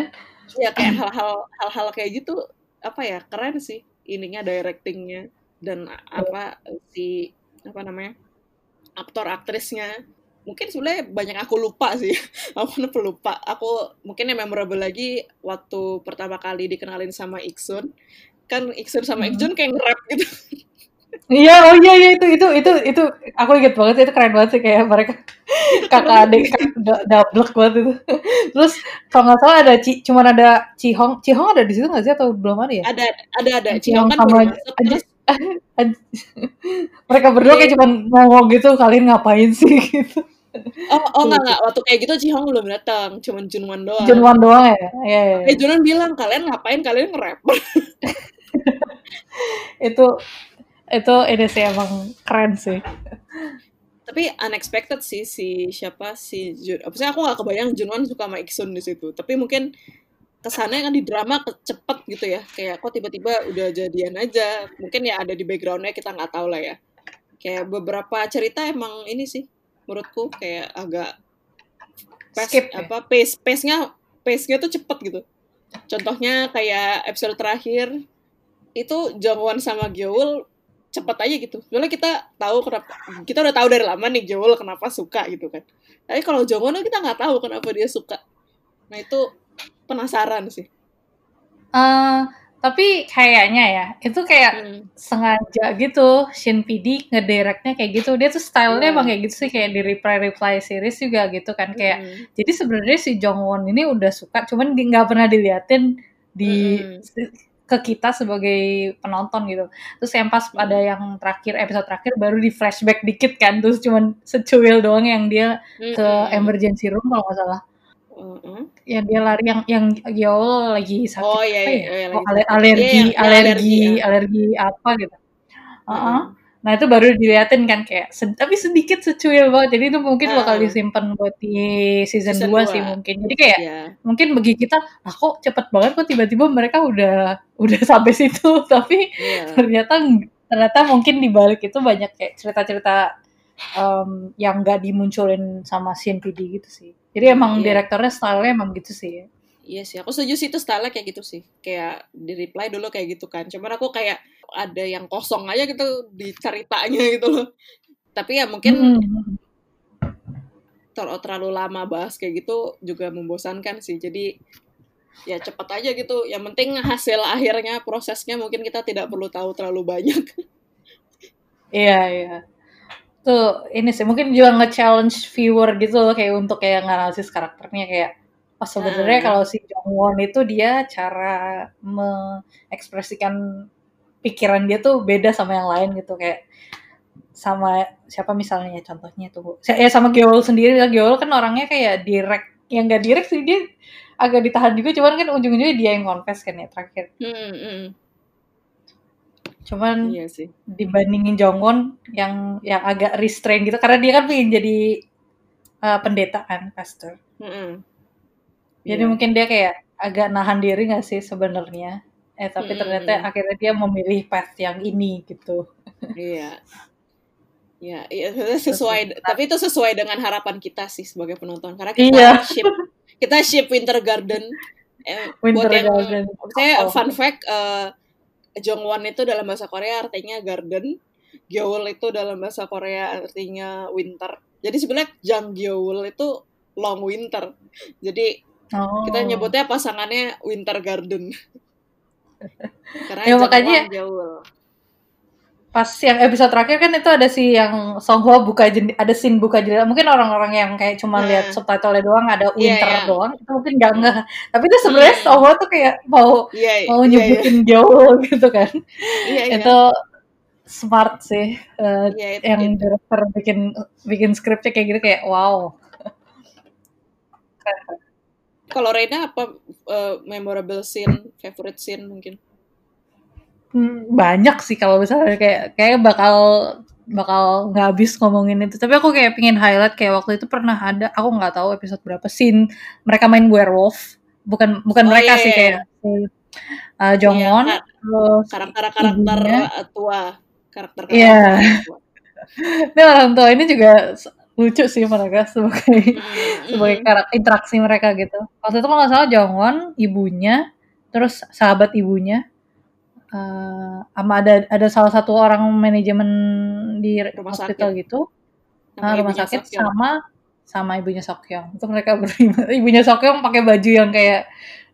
Iya kayak hal-hal hal-hal kayak gitu apa ya keren sih ininya directingnya dan apa si apa namanya aktor aktrisnya mungkin sebenarnya banyak aku lupa sih aku lupa aku mungkin yang memorable lagi waktu pertama kali dikenalin sama Iksun kan Iksun sama hmm. Ikjun kayak nge-rap gitu Iya, oh iya iya itu itu itu itu aku inget banget itu keren banget sih kayak mereka kakak adik kan double banget itu. Terus kalau nggak salah ada Ci, cuman ada Cihong, Cihong ada di situ nggak sih atau belum ada ya? Ada ada ada Cihong kan sama masuk, terus mereka berdua kayak cuman ngomong gitu kalian ngapain sih gitu. Oh, oh enggak enggak waktu kayak gitu Cihong belum datang, cuman Junwan doang. Junwan doang ya. Iya, iya. Eh Junwan bilang kalian ngapain? Kalian nge-rap. itu itu ini sih emang keren sih tapi unexpected sih si siapa si Jun apa aku nggak kebayang Junwan suka sama Iksun di situ tapi mungkin kesannya kan di drama cepet gitu ya kayak kok tiba-tiba udah jadian aja mungkin ya ada di backgroundnya kita nggak tahu lah ya kayak beberapa cerita emang ini sih menurutku kayak agak pace, Skip, ya? apa pace pace nya pace nya tuh cepet gitu contohnya kayak episode terakhir itu Jongwon sama Gyeol cepet aja gitu. Soalnya kita tahu kenapa kita udah tahu dari lama nih Gyeol kenapa suka gitu kan. Tapi kalau Jongwon kita nggak tahu kenapa dia suka. Nah itu penasaran sih. Uh, tapi kayaknya ya itu kayak hmm. sengaja gitu Shin PD ngedirectnya kayak gitu dia tuh stylenya yeah. emang kayak gitu sih kayak di reply reply series juga gitu kan kayak hmm. jadi sebenarnya si Jongwon ini udah suka cuman nggak pernah diliatin di hmm ke kita sebagai penonton gitu. Terus yang pas pada hmm. yang terakhir episode terakhir baru di flashback dikit kan, terus cuman secuil doang yang dia ke hmm. emergency room kalau nggak salah. Mm-hmm. Yang dia lari yang yang Yol lagi sakit oh, iya, iya, iya, oh, alergi, alergi, iya, alergi, ya. alergi apa gitu. Uh -huh. Mm-hmm. Nah itu baru diliatin kan kayak, sed tapi sedikit secuil banget. Jadi itu mungkin bakal disimpan buat di season, season 2, 2 sih mungkin. Jadi kayak yeah. mungkin bagi kita, ah kok cepet banget kok tiba-tiba mereka udah udah sampai situ. Tapi yeah. ternyata ternyata mungkin di balik itu banyak kayak cerita-cerita um, yang gak dimunculin sama Shin PD gitu sih. Jadi emang yeah. direktornya stylenya emang gitu sih. Iya sih, aku setuju sih itu style kayak gitu sih. Kayak di reply dulu kayak gitu kan. Cuman aku kayak ada yang kosong aja gitu di ceritanya gitu loh. Tapi ya mungkin hmm. terlalu, terlalu lama bahas kayak gitu juga membosankan sih. Jadi ya cepet aja gitu. Yang penting hasil akhirnya prosesnya mungkin kita tidak perlu tahu terlalu banyak. Iya, iya. Tuh, ini sih mungkin juga nge-challenge viewer gitu loh kayak untuk kayak nganalisis karakternya kayak Oh, sebenarnya hmm. kalau si Jongwon itu dia cara mengekspresikan pikiran dia tuh beda sama yang lain gitu kayak sama siapa misalnya contohnya tuh ya sama Gyeol sendiri Gyeol kan orangnya kayak direct yang gak direct sih dia agak ditahan juga cuman kan ujung-ujungnya dia yang confess kan ya terakhir hmm, hmm. Cuman iya sih. dibandingin Jongwon yang yang agak restrain gitu karena dia kan pengen jadi uh, pendeta kan pastor hmm. Jadi yeah. mungkin dia kayak agak nahan diri gak sih sebenarnya? Eh tapi hmm. ternyata akhirnya dia memilih path yang ini gitu. Iya. Ya, iya sesuai tapi itu sesuai dengan harapan kita sih sebagai penonton karena kita iya. ship kita ship Winter Garden eh, Winter buat yang Garden. saya oh. fun fact uh, Jongwon itu dalam bahasa Korea artinya garden, Gyeol itu dalam bahasa Korea artinya winter. Jadi sebenarnya Jang Gyeol itu long winter. Jadi Oh. Kita nyebutnya pasangannya Winter Garden. Karena ya, makanya. Pas yang episode terakhir kan itu ada si yang Songhwa buka jendela, ada scene buka jendela. Mungkin orang-orang yang kayak cuma nah. lihat subtitle doang ada iya, Winter yeah, yeah. doang, itu mungkin enggak enggak. Tapi itu sebenarnya yeah. Songhwa tuh kayak mau yeah, yeah. mau iya, nyebutin yeah, yeah. jauh gitu kan. Yeah, yeah. Itu smart sih uh, yeah, it, yang director bikin bikin skripnya kayak gitu kayak wow. Kalau Reina apa uh, memorable scene, favorite scene mungkin? Hmm, banyak sih kalau misalnya kayak kayak bakal bakal nggak habis ngomongin itu. Tapi aku kayak pingin highlight kayak waktu itu pernah ada, aku nggak tahu episode berapa scene mereka main werewolf. Bukan bukan oh, mereka iya, sih iya. kayak si uh, Jongwon iya, terus karakter-karakter tua, karakter karakter yeah. tua. ini orang tua ini juga lucu sih mereka sebagai mm-hmm. sebagai karakter interaksi mereka gitu. Waktu itu kalau nggak salah Jongwon ibunya, terus sahabat ibunya, uh, sama ada ada salah satu orang manajemen di rumah hospital sakit. gitu sama rumah sakit Sokyong. sama sama ibunya Sokyong. Itu mereka berlima. Ibunya Sokyong pakai baju yang kayak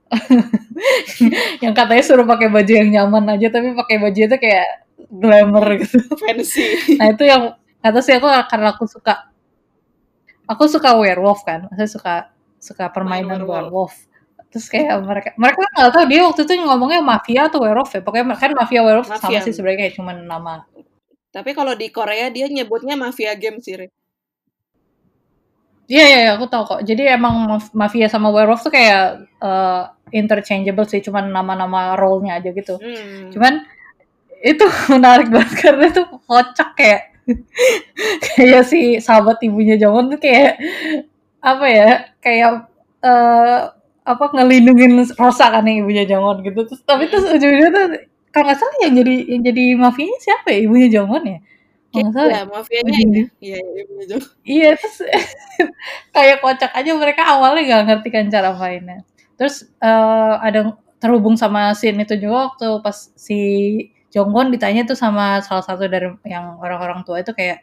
yang katanya suruh pakai baju yang nyaman aja tapi pakai baju itu kayak glamour gitu. Fancy. Nah itu yang kata sih aku karena aku suka aku suka werewolf kan. Saya suka suka permainan werewolf. werewolf terus kayak mereka mereka nggak tahu dia waktu itu ngomongnya mafia atau werewolf ya pokoknya kan mafia werewolf mafia. sama sih sebenarnya kayak cuma nama tapi kalau di Korea dia nyebutnya mafia game sih Iya, iya, iya, aku tahu kok. Jadi emang mafia sama werewolf tuh kayak uh, interchangeable sih, cuman nama-nama role-nya aja gitu. Hmm. Cuman itu menarik banget karena itu kocak kayak kayak si sahabat ibunya Jongwon tuh kayak apa ya kayak uh, apa ngelindungin Rosa kan yang ibunya Jongwon gitu. Terus tapi terus ujungnya tuh kalau nggak salah yang jadi yang jadi mafianya siapa ya? Ibunya Jongwon ya? Kalau salah ya, mafianya ini iya ibunya Jongwon. Iya terus kayak kocak aja. Mereka awalnya gak ngerti kan cara mainnya. Terus uh, ada terhubung sama scene itu juga waktu pas si Jongwon ditanya tuh sama salah satu dari yang orang-orang tua itu kayak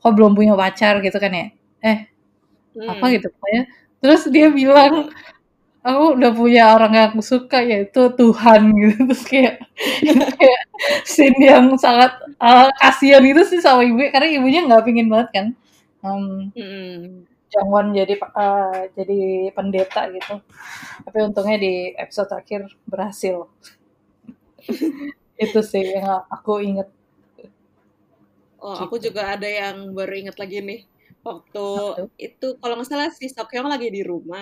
kok belum punya pacar? gitu kan ya. Eh hmm. apa gitu pokoknya. Terus dia bilang aku udah punya orang yang aku suka yaitu Tuhan gitu. Terus kayak kayak scene yang sangat uh, kasihan itu sih sama ibu karena ibunya nggak pingin banget kan. Um, hmm. Jongwon jadi uh, jadi pendeta gitu. Tapi untungnya di episode terakhir berhasil. Itu sih yang aku inget oh aku gitu. juga ada yang baru inget lagi nih. Waktu itu kalau nggak salah si Sokyong lagi di rumah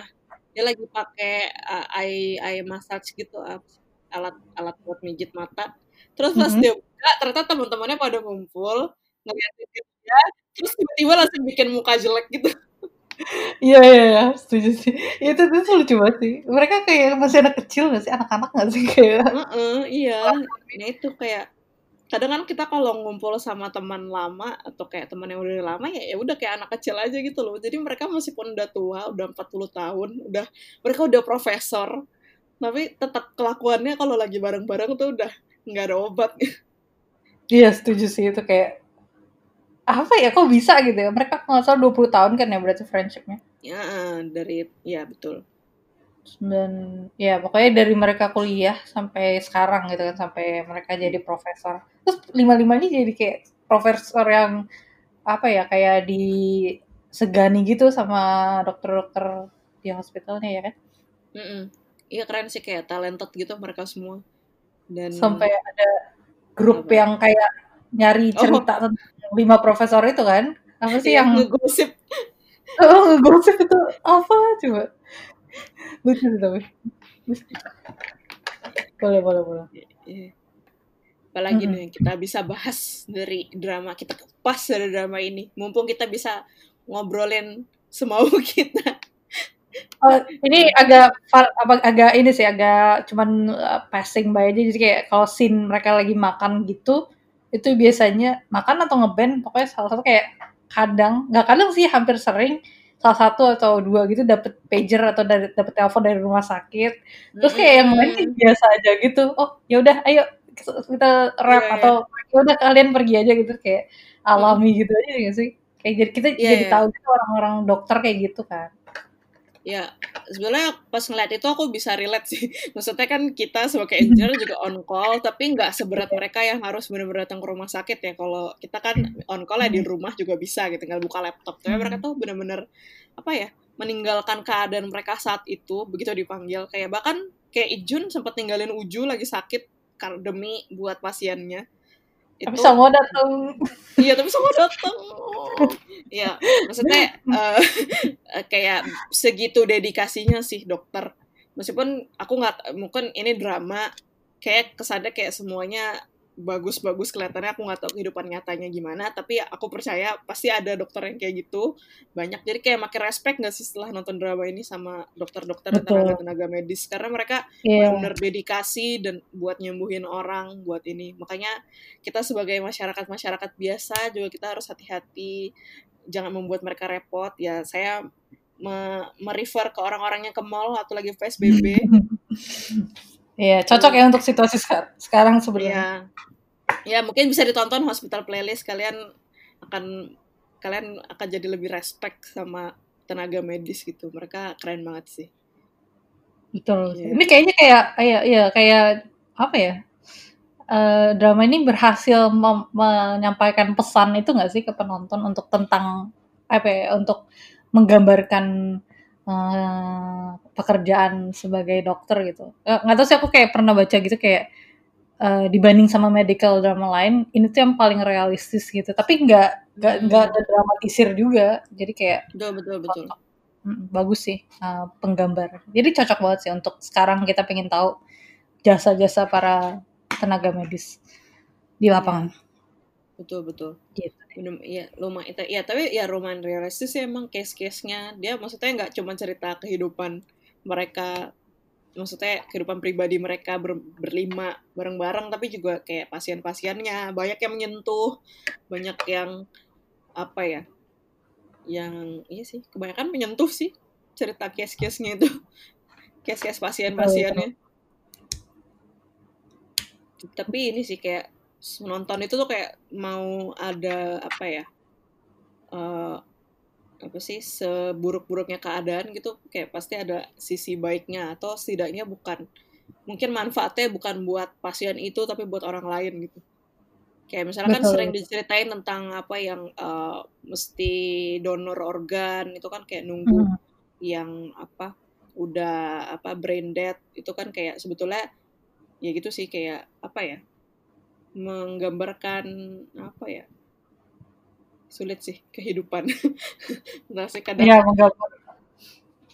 dia lagi pakai uh, eye eye massage gitu uh, alat alat buat mijit mata terus pas mm -hmm. dia buka ternyata teman-temannya pada ngumpul ngeliatin dia terus tiba-tiba langsung bikin muka jelek gitu Iya iya iya, setuju sih. Itu tuh lucu banget sih. Mereka kayak masih anak kecil gak sih? Anak-anak gak sih kayak? Uh -uh, iya. Nah itu kayak kadang kan kita kalau ngumpul sama teman lama atau kayak teman yang udah lama ya ya udah kayak anak kecil aja gitu loh. Jadi mereka masih pun udah tua, udah 40 tahun, udah mereka udah profesor. Tapi tetap kelakuannya kalau lagi bareng-bareng tuh udah nggak ada obat. Iya, setuju sih itu kayak apa ya kok bisa gitu ya mereka nggak salah 20 tahun kan ya berarti friendshipnya ya dari ya betul dan ya pokoknya dari mereka kuliah sampai sekarang gitu kan sampai mereka jadi profesor terus lima lima ini jadi kayak profesor yang apa ya kayak di segani gitu sama dokter-dokter di hospitalnya ya kan iya keren sih kayak talented gitu mereka semua dan sampai ada grup apa? yang kayak nyari oh. cerita oh. tentang lima profesor itu kan apa sih yang ngegosip oh ngegosip itu apa coba lucu sih tapi boleh boleh boleh iya. Apalagi mm -hmm. nih kita bisa bahas dari drama kita pas dari drama ini. Mumpung kita bisa ngobrolin semau kita. Oh, ini agak apa agak ini sih agak cuman uh, passing by aja. Jadi kayak kalau scene mereka lagi makan gitu itu biasanya makan atau ngeband pokoknya salah satu kayak kadang nggak kadang sih hampir sering salah satu atau dua gitu dapet pager atau dari dapet telepon dari rumah sakit. Terus kayak yang lain biasa aja gitu. Oh ya udah ayo kita rap yeah, atau yeah. udah kalian pergi aja gitu. Kayak alami hmm. gitu aja gak sih? Kayak jadi kita yeah, jadi yeah. tahu gitu orang-orang dokter kayak gitu kan. Ya sebenarnya pas ngeliat itu aku bisa relate sih. Maksudnya kan kita sebagai engineer juga on call tapi nggak seberat mereka yang harus benar-benar datang ke rumah sakit ya. Kalau kita kan on call ya di rumah juga bisa gitu tinggal buka laptop. Tapi mereka tuh benar-benar apa ya meninggalkan keadaan mereka saat itu begitu dipanggil. Kayak bahkan kayak Ijun sempat ninggalin Uju lagi sakit karena demi buat pasiennya. Itu tapi semua datang iya tapi semua datang Iya, maksudnya uh, kayak segitu dedikasinya sih dokter. Meskipun aku nggak, mungkin ini drama, kayak kesannya kayak semuanya bagus-bagus kelihatannya aku nggak tahu kehidupan nyatanya gimana tapi aku percaya pasti ada dokter yang kayak gitu banyak. Jadi kayak makin respect nggak sih setelah nonton drama ini sama dokter-dokter dan tenaga-tenaga medis? Karena mereka yeah. benar-benar dedikasi dan buat nyembuhin orang buat ini. Makanya kita sebagai masyarakat masyarakat biasa juga kita harus hati-hati. Jangan membuat mereka repot. Ya saya me merefer ke orang-orang yang ke mall atau lagi PSBB Iya, cocok ya untuk situasi sekarang sebenarnya. Iya. Ya, mungkin bisa ditonton Hospital Playlist kalian akan kalian akan jadi lebih respect sama tenaga medis gitu. Mereka keren banget sih. Betul. Yeah. Ini kayaknya kayak kayak ya kayak apa ya? Uh, drama ini berhasil menyampaikan pesan itu nggak sih ke penonton untuk tentang apa ya? Untuk menggambarkan uh, pekerjaan sebagai dokter gitu. Uh, nggak tahu sih aku kayak pernah baca gitu kayak uh, dibanding sama medical drama lain, ini tuh yang paling realistis gitu. Tapi nggak nggak nggak ada dramatisir juga. Jadi kayak betul betul betul. bagus sih uh, penggambar. Jadi cocok banget sih untuk sekarang kita pengen tahu jasa-jasa para tenaga medis di lapangan. Betul betul. Gitu. ya lumayan ya tapi ya lumayan realistis sih emang case-case-nya. Dia maksudnya nggak cuma cerita kehidupan mereka maksudnya kehidupan pribadi mereka ber, berlima bareng-bareng tapi juga kayak pasien-pasiennya. Banyak yang menyentuh banyak yang apa ya yang iya sih kebanyakan menyentuh sih cerita case-case-nya itu. Case-case pasien-pasiennya. Tapi ini sih kayak menonton itu tuh kayak mau ada apa ya uh, apa sih seburuk-buruknya keadaan gitu kayak pasti ada sisi baiknya atau setidaknya bukan mungkin manfaatnya bukan buat pasien itu tapi buat orang lain gitu kayak misalnya kan sering diceritain tentang apa yang uh, mesti donor organ itu kan kayak nunggu hmm. yang apa udah apa brain dead itu kan kayak sebetulnya ya gitu sih kayak apa ya menggambarkan apa ya sulit sih kehidupan. Nah kadang ya, menggambar,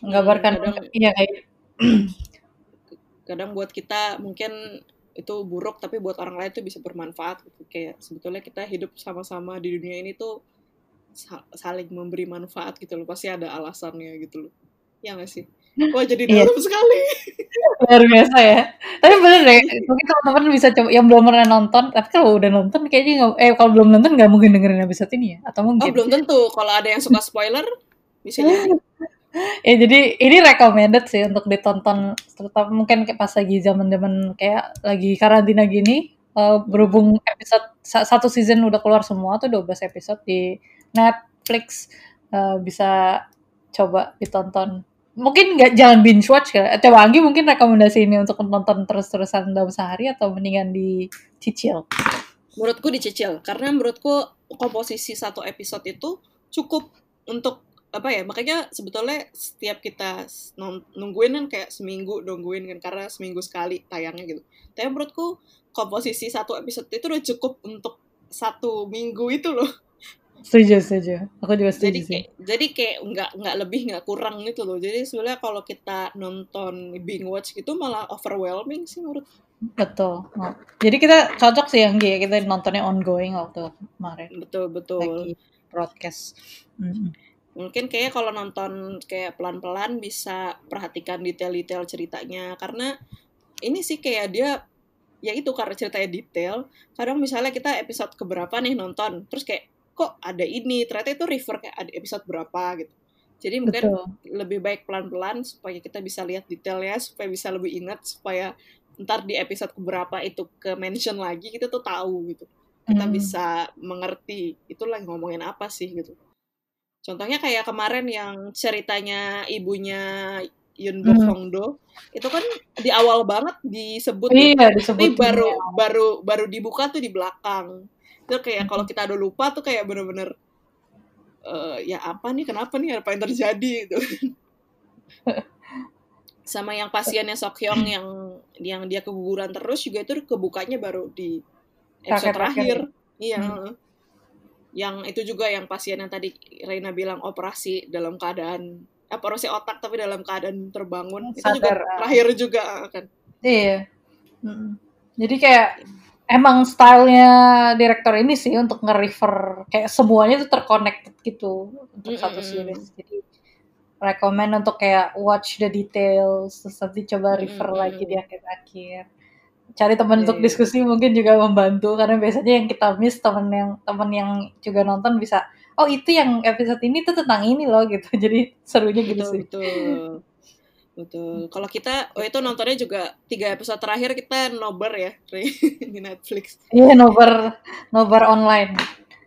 menggambarkan kadang, iya kayak kadang buat kita mungkin itu buruk tapi buat orang lain itu bisa bermanfaat gitu. kayak sebetulnya kita hidup sama-sama di dunia ini tuh saling memberi manfaat gitu loh. Pasti ada alasannya gitu loh. Ya gak sih Wah jadi iya. dalam sekali. Luar biasa ya. Tapi bener deh, mungkin teman-teman bisa coba yang belum pernah nonton, tapi kalau udah nonton kayaknya nggak, eh kalau belum nonton nggak mungkin dengerin episode ini ya, atau mungkin? Oh belum tentu. Kalau ada yang suka spoiler, bisa jadi. ya jadi ini recommended sih untuk ditonton, terutama mungkin pas lagi zaman-zaman kayak lagi karantina gini, uh, berhubung episode satu season udah keluar semua tuh 12 episode di Netflix, uh, bisa coba ditonton mungkin nggak jangan binge watch ya. Coba Anggi mungkin rekomendasi ini untuk nonton terus-terusan dalam sehari atau mendingan dicicil? Menurutku dicicil karena menurutku komposisi satu episode itu cukup untuk apa ya makanya sebetulnya setiap kita nungguin kan kayak seminggu nungguin kan karena seminggu sekali tayangnya gitu tapi menurutku komposisi satu episode itu udah cukup untuk satu minggu itu loh setuju setuju. Aku juga setuju jadi kayak jadi kayak nggak nggak lebih nggak kurang gitu loh. Jadi sebenarnya kalau kita nonton binge watch gitu malah overwhelming sih menurut betul. Oh. jadi kita cocok sih yang ya. Kita nontonnya ongoing waktu kemarin. Betul betul. Lagi broadcast. Mm-hmm. mungkin kayak kalau nonton kayak pelan-pelan bisa perhatikan detail-detail ceritanya. Karena ini sih kayak dia ya itu karena ceritanya detail. Kadang misalnya kita episode keberapa nih nonton terus kayak kok ada ini ternyata itu refer kayak ada episode berapa gitu jadi mungkin Betul. lebih baik pelan-pelan supaya kita bisa lihat detailnya supaya bisa lebih ingat supaya ntar di episode keberapa itu ke mention lagi kita tuh tahu gitu kita hmm. bisa mengerti itu lagi ngomongin apa sih gitu contohnya kayak kemarin yang ceritanya ibunya Yun Bok hmm. Hongdo itu kan di awal banget disebut iya, disebut tapi baru baru baru dibuka tuh di belakang itu kayak kalau kita udah lupa tuh kayak bener-bener uh, ya apa nih kenapa nih apa yang terjadi itu sama yang pasiennya Sokyong yang yang dia keguguran terus juga itu kebukanya baru di episode terakhir iya hmm. yang itu juga yang pasien yang tadi Reina bilang operasi dalam keadaan operasi otak tapi dalam keadaan terbangun Sadar. itu juga ah. terakhir juga kan iya hmm. jadi kayak emang stylenya direktor ini sih untuk nge-refer kayak semuanya tuh terconnected gitu untuk mm -hmm. satu series. Jadi recommend untuk kayak watch the details, terus nanti coba refer mm -hmm. lagi di akhir-akhir. Cari teman yeah. untuk iya. diskusi mungkin juga membantu karena biasanya yang kita miss teman yang teman yang juga nonton bisa oh itu yang episode ini tuh tentang ini loh gitu. Jadi serunya gitu betul, sih. Betul. Betul. Kalau kita, oh itu nontonnya juga tiga episode terakhir kita nobar ya di Netflix. Iya nobar nobar online.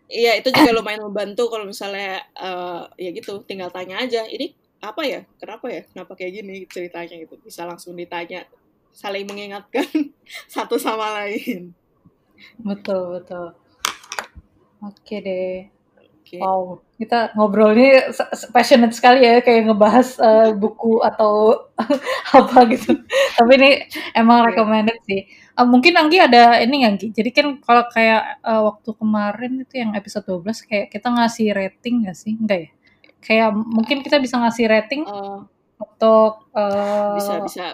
Iya itu juga lumayan membantu kalau misalnya uh, ya gitu tinggal tanya aja ini apa ya kenapa ya kenapa kayak gini ceritanya gitu bisa langsung ditanya saling mengingatkan satu sama lain. Betul betul. Oke deh. Okay. Wow, kita ngobrol ini passionate sekali ya, kayak ngebahas uh, buku atau apa gitu. Tapi ini emang yeah. recommended sih. Uh, mungkin Anggi ada ini nggak Anggi? Jadi kan kalau kayak uh, waktu kemarin itu yang episode 12 kayak kita ngasih rating nggak sih? Enggak ya? Kayak mungkin kita bisa ngasih rating uh, untuk uh, bisa bisa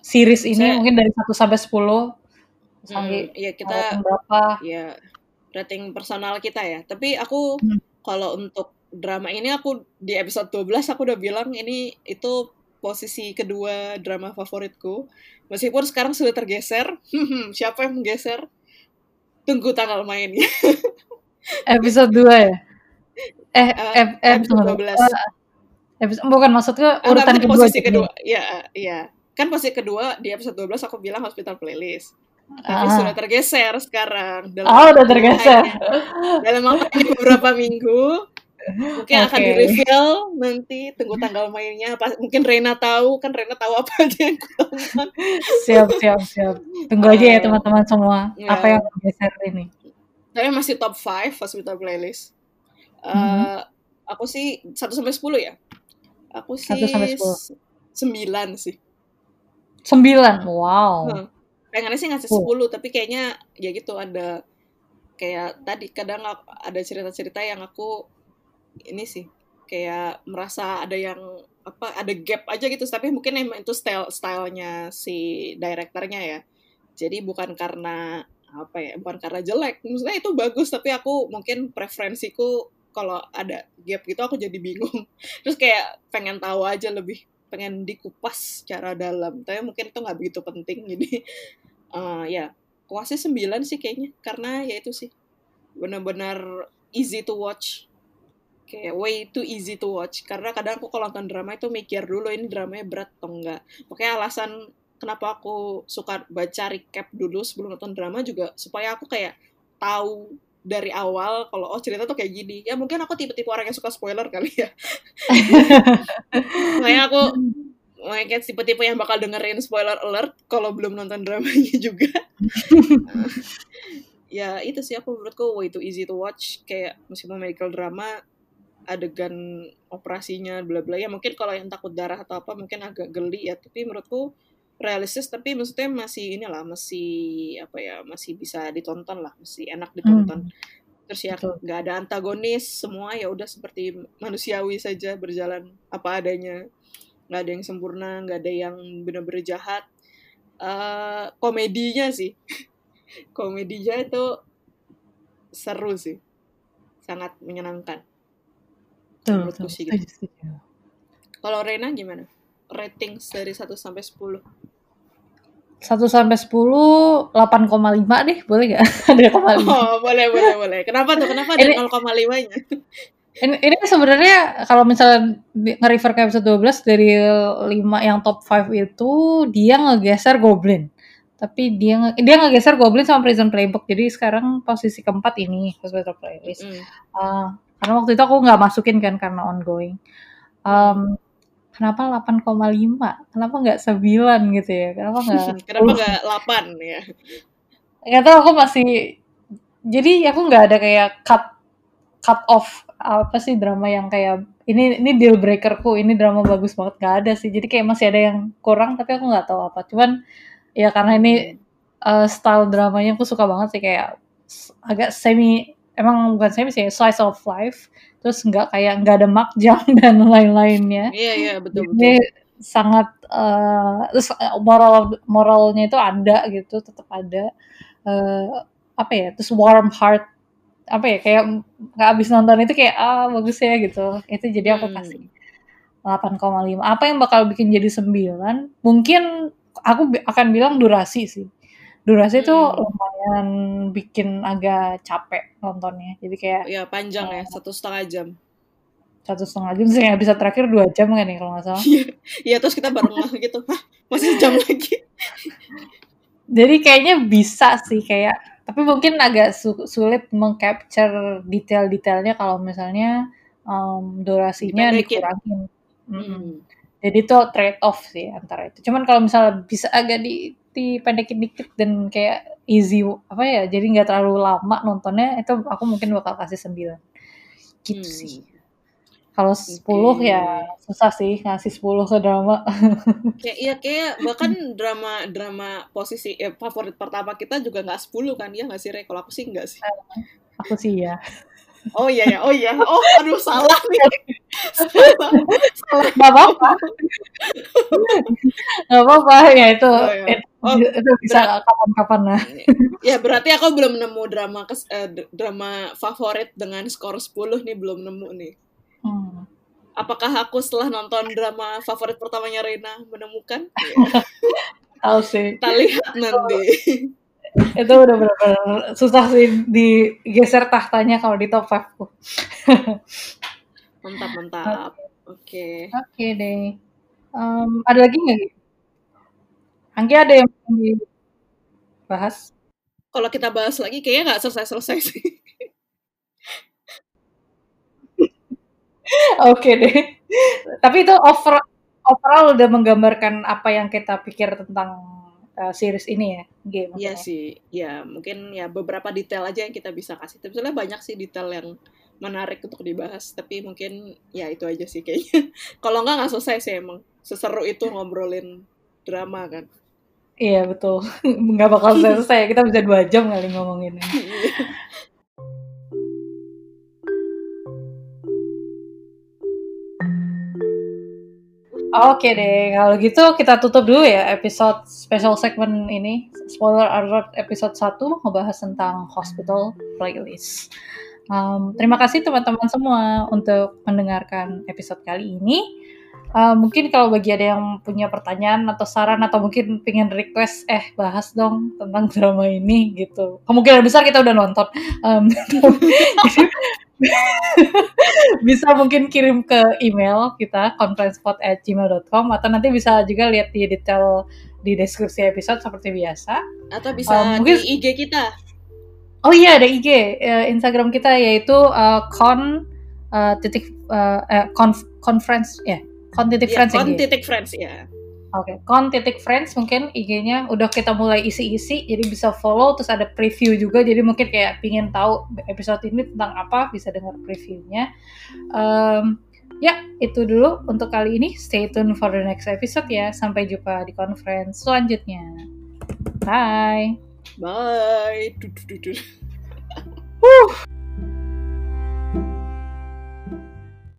series ini Saya, mungkin dari 1 sampai 10. Hmm, iya kita berapa? Iya rating personal kita ya. Tapi aku hmm. Kalau untuk drama ini aku di episode 12 aku udah bilang ini itu posisi kedua drama favoritku. Meskipun sekarang sudah tergeser. Siapa yang menggeser? Tunggu tanggal mainnya. episode 2 ya? Eh, uh, episode 12. Uh, episode, bukan maksudnya urutan kedua. Posisi kedua. Iya, iya. Kan posisi kedua di episode 12 aku bilang hospital playlist. Tapi ah. sudah tergeser sekarang. Dalam oh, udah tergeser. dalam waktu beberapa minggu. Mungkin okay. akan di-reveal nanti tunggu tanggal mainnya. Pas, mungkin Rena tahu, kan Rena tahu apa aja yang tonton. siap, siap, siap. Tunggu uh, aja ya teman-teman semua. Yeah. Apa yang tergeser ini. Tapi masih top 5 hospital playlist. Uh, mm -hmm. Aku sih 1 sampai 10 ya. Aku sih 1 sampai 10. 9 sih. 9. Wow. Hmm pengennya sih ngasih 10 oh. tapi kayaknya ya gitu ada kayak tadi kadang ada cerita-cerita yang aku ini sih kayak merasa ada yang apa ada gap aja gitu. Tapi mungkin emang itu style stylenya si direkturnya ya. Jadi bukan karena apa ya bukan karena jelek. Maksudnya itu bagus tapi aku mungkin preferensiku kalau ada gap gitu aku jadi bingung. Terus kayak pengen tahu aja lebih pengen dikupas secara dalam. Tapi mungkin itu nggak begitu penting jadi uh, ya kuasnya sembilan sih kayaknya. Karena ya itu sih benar-benar easy to watch. Kayak way too easy to watch. Karena kadang aku kalau nonton drama itu mikir dulu ini dramanya berat atau enggak. Pokoknya alasan kenapa aku suka baca recap dulu sebelum nonton drama juga supaya aku kayak tahu dari awal kalau oh cerita tuh kayak gini. Ya mungkin aku tipe-tipe orang yang suka spoiler kali ya. Makanya aku kayak tipe-tipe yang bakal dengerin spoiler alert kalau belum nonton dramanya juga. ya itu sih aku menurutku way too easy to watch. Kayak meskipun medical drama adegan operasinya bla bla ya mungkin kalau yang takut darah atau apa mungkin agak geli ya. Tapi menurutku realistis tapi maksudnya masih inilah masih apa ya masih bisa ditonton lah masih enak ditonton. Hmm. terus ya nggak ada antagonis semua ya udah seperti manusiawi saja berjalan apa adanya. Nggak ada yang sempurna nggak ada yang benar-benar jahat. Uh, komedinya sih. Komedinya itu seru sih. Sangat menyenangkan. Menurutku sih gitu. kalau Rena gimana? Rating dari 1 sampai 10 1 sampai 10 8,5 deh boleh gak? Ada Oh boleh boleh boleh Kenapa tuh? Kenapa ada 0,5 nya? Ini, ini sebenarnya kalau misalnya nge-refer ke episode 12 dari 5 yang top 5 itu dia ngegeser Goblin. Tapi dia nge dia ngegeser Goblin sama Prison Playbook. Jadi sekarang posisi keempat ini Hospital Playlist. Mm. Uh, karena waktu itu aku nggak masukin kan karena ongoing. Um, kenapa 8,5? Kenapa nggak 9 gitu ya? Kenapa nggak Kenapa nggak 8 ya? Gak tau aku masih jadi aku nggak ada kayak cut cut off apa sih drama yang kayak ini ini deal breakerku ini drama bagus banget gak ada sih jadi kayak masih ada yang kurang tapi aku nggak tahu apa cuman ya karena ini uh, style dramanya aku suka banget sih kayak agak semi emang bukan semi sih slice of life terus nggak kayak nggak ada makjang dan lain-lainnya. Iya iya betul ini sangat uh, terus eh, moral moralnya itu ada gitu tetap ada. Uh, apa ya terus warm heart apa ya kayak nggak habis nonton itu kayak ah bagus ya gitu. Itu jadi aku hmm. kasih 8,5 apa yang bakal bikin jadi 9 mungkin aku akan bilang durasi sih durasi itu hmm. lumayan bikin agak capek nontonnya jadi kayak ya panjang uh, ya satu setengah jam satu setengah jam sih bisa terakhir dua jam kan nih kalau nggak salah iya iya terus kita baru ngeh gitu hah masih jam lagi jadi kayaknya bisa sih kayak tapi mungkin agak su sulit mengcapture detail-detailnya kalau misalnya um, durasinya Dipendekin. dikurangin. Hmm. jadi itu trade off sih antara itu cuman kalau misalnya bisa agak di dipendekin dikit dan kayak easy apa ya jadi nggak terlalu lama nontonnya itu aku mungkin bakal kasih 9 gitu Hmm. sih. Kalau 10 Oke. ya susah sih ngasih 10 ke drama. Kayak iya kayak bahkan drama drama posisi eh, favorit pertama kita juga nggak 10 kan ya nggak sih Re? kalau aku sih nggak sih. Aku sih ya oh iya ya? Oh iya. Oh aduh salah nih. Salah salah. Nggak apa-apa. Nggak apa-apa. Ya itu Oh, iya. itu, Oh, itu bisa kapan-kapan lah ya berarti aku belum nemu drama kes, eh, drama favorit dengan skor 10 nih belum nemu nih. Hmm. apakah aku setelah nonton drama favorit pertamanya Reina menemukan? Ya, tahu sih. Kita lihat nanti. Itu udah benar-benar susah sih digeser tahtanya kalau di top 5 ku. mantap mantap. Oke. Oke. Deh. Em, ada lagi nggak? Gi? Anggi ada yang mau dibahas? kalau kita bahas lagi kayaknya nggak selesai selesai sih Oke deh. Tapi itu over, overall udah menggambarkan apa yang kita pikir tentang uh, series ini ya, G Iya sih, ya mungkin ya beberapa detail aja yang kita bisa kasih. Tapi sebenarnya banyak sih detail yang menarik untuk dibahas. Tapi mungkin ya itu aja sih kayaknya. Kalau nggak nggak selesai sih emang. Seseru itu ngobrolin drama kan. Iya betul. Nggak bakal selesai. Kita bisa dua jam kali ngomongin. Iya. Oke deh, kalau gitu kita tutup dulu ya episode special segment ini. Spoiler alert episode 1 ngebahas tentang hospital playlist. Um, terima kasih teman-teman semua untuk mendengarkan episode kali ini. Uh, mungkin kalau bagi ada yang punya pertanyaan atau saran atau mungkin pengen request, eh bahas dong tentang drama ini gitu. Kemungkinan besar kita udah nonton. Um, jadi, bisa mungkin kirim ke email kita conferencepod@gmail.com atau nanti bisa juga lihat di detail di deskripsi episode seperti biasa. Atau bisa Um, mungkin- di IG kita. Oh iya ada IG eh, Instagram kita yaitu eh, con eh, titik eh, eh, conf- conference ya con titik Ya, friends ya, kon titik friends ya. Oke, con titik friends mungkin IG-nya udah kita mulai isi-isi, jadi bisa follow terus ada preview juga, jadi mungkin kayak pingin tahu episode ini tentang apa bisa dengar previewnya. Em, ya itu dulu untuk kali ini. Stay tune for the next episode ya. Sampai jumpa di conference selanjutnya. Bye. Bye. Duh,